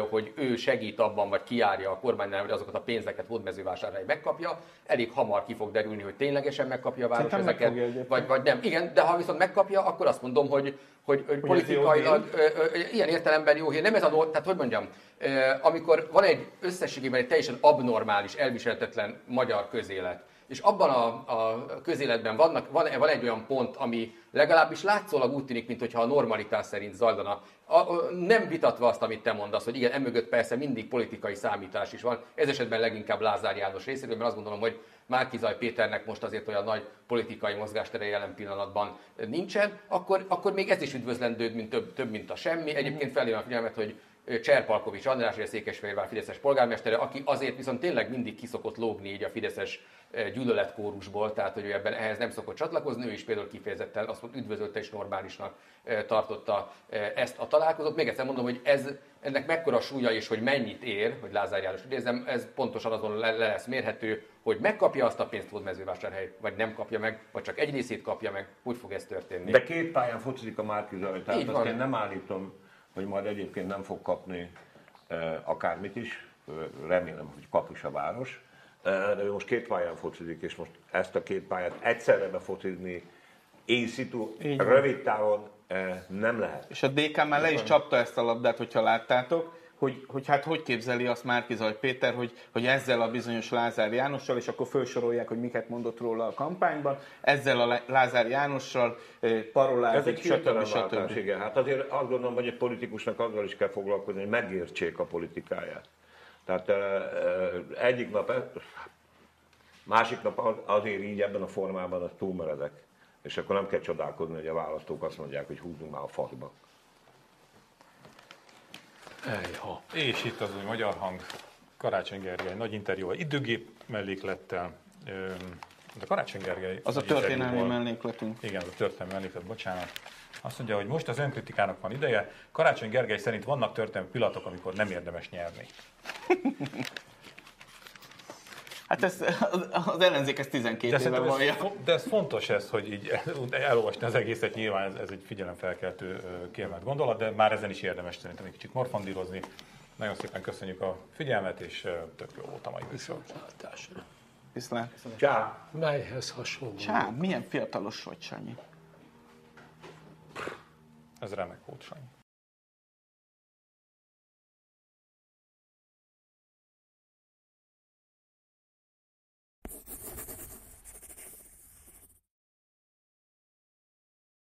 hogy ő segít abban, vagy kiárja a kormánynál, hogy azokat a pénzeket hódmezővásárhely megkapja. Elég hamar ki fog derülni, hogy ténylegesen megkapja a város Egyébként. vagy, vagy nem. Igen, de ha viszont megkapja, akkor azt mondom, hogy, hogy, hogy jó politikailag ö, ö, ilyen értelemben jó hír. Nem ez a, tehát hogy mondjam, ö, amikor van egy összességében egy teljesen abnormális, elviselhetetlen magyar közélet, és abban a, a közéletben vannak, van, van egy olyan pont, ami legalábbis látszólag úgy tűnik, mintha a normalitás szerint zajlana. A, nem vitatva azt, amit te mondasz, hogy igen, emögött persze mindig politikai számítás is van, ez esetben leginkább Lázár János részéről, mert azt gondolom, hogy Márkizaj Péternek most azért olyan nagy politikai mozgástere jelen pillanatban nincsen, akkor, akkor még ez is üdvözlendő, mint több, több mint a semmi. Egyébként felhívom a figyelmet, hogy Cserpalkovics András, a Székesfehérvár Fideszes polgármestere, aki azért viszont tényleg mindig kiszokott lógni így a Fideszes gyűlöletkórusból, tehát hogy ő ebben ehhez nem szokott csatlakozni, ő is például kifejezetten azt mondta, üdvözölte és normálisnak tartotta ezt a találkozót. Még egyszer mondom, hogy ez, ennek mekkora súlya és hogy mennyit ér, hogy Lázár János idézem, ez pontosan azon le, le lesz mérhető, hogy megkapja azt a pénzt Hódmezővásárhely, vagy nem kapja meg, vagy csak egy részét kapja meg, úgy fog ez történni. De két pályán focizik a Márkizaj, tehát azt én nem állítom, hogy majd egyébként nem fog kapni akármit is, remélem, hogy kap is a város, de ő most két pályán focizik, és most ezt a két pályát egyszerre befocizni in situ, rövid távon nem lehet. És a DK már le is csapta ezt a labdát, hogyha láttátok, hogy, hogy hát hogy képzeli azt Márkizaj Péter, hogy, hogy ezzel a bizonyos Lázár Jánossal, és akkor felsorolják, hogy miket mondott róla a kampányban, ezzel a Lázár Jánossal parolázik, stb. stb. Igen. Hát azért azt gondolom, hogy egy politikusnak azzal is kell foglalkozni, hogy megértsék a politikáját. Tehát egyik nap, másik nap azért így ebben a formában az túlmeredek. És akkor nem kell csodálkozni, hogy a választók azt mondják, hogy húzzunk már a faszba. Ejha. És itt az új magyar hang, Karácsony Gergely, nagy interjú, időgép melléklettel. De Karácsony Gergely... Az a történelmi mellékletünk. Igen, az a történelmi melléklet, bocsánat. Azt mondja, hogy most az önkritikának van ideje. Karácsony Gergely szerint vannak történelmi pillanatok, amikor nem érdemes nyerni. Hát ez, az ellenzék ezt 12 de éve. Ez, de ez fontos ez, hogy így elolvasni az egészet, nyilván ez, ez egy figyelemfelkeltő kiemelt gondolat, de már ezen is érdemes szerintem egy kicsit morfondírozni. Nagyon szépen köszönjük a figyelmet, és tök jó volt a mai Viszontlátásra. Viszlát. Csá. Melyhez hasonló? Csá, milyen fiatalos vagy, Sanyi? Ez remek volt, Sanyi.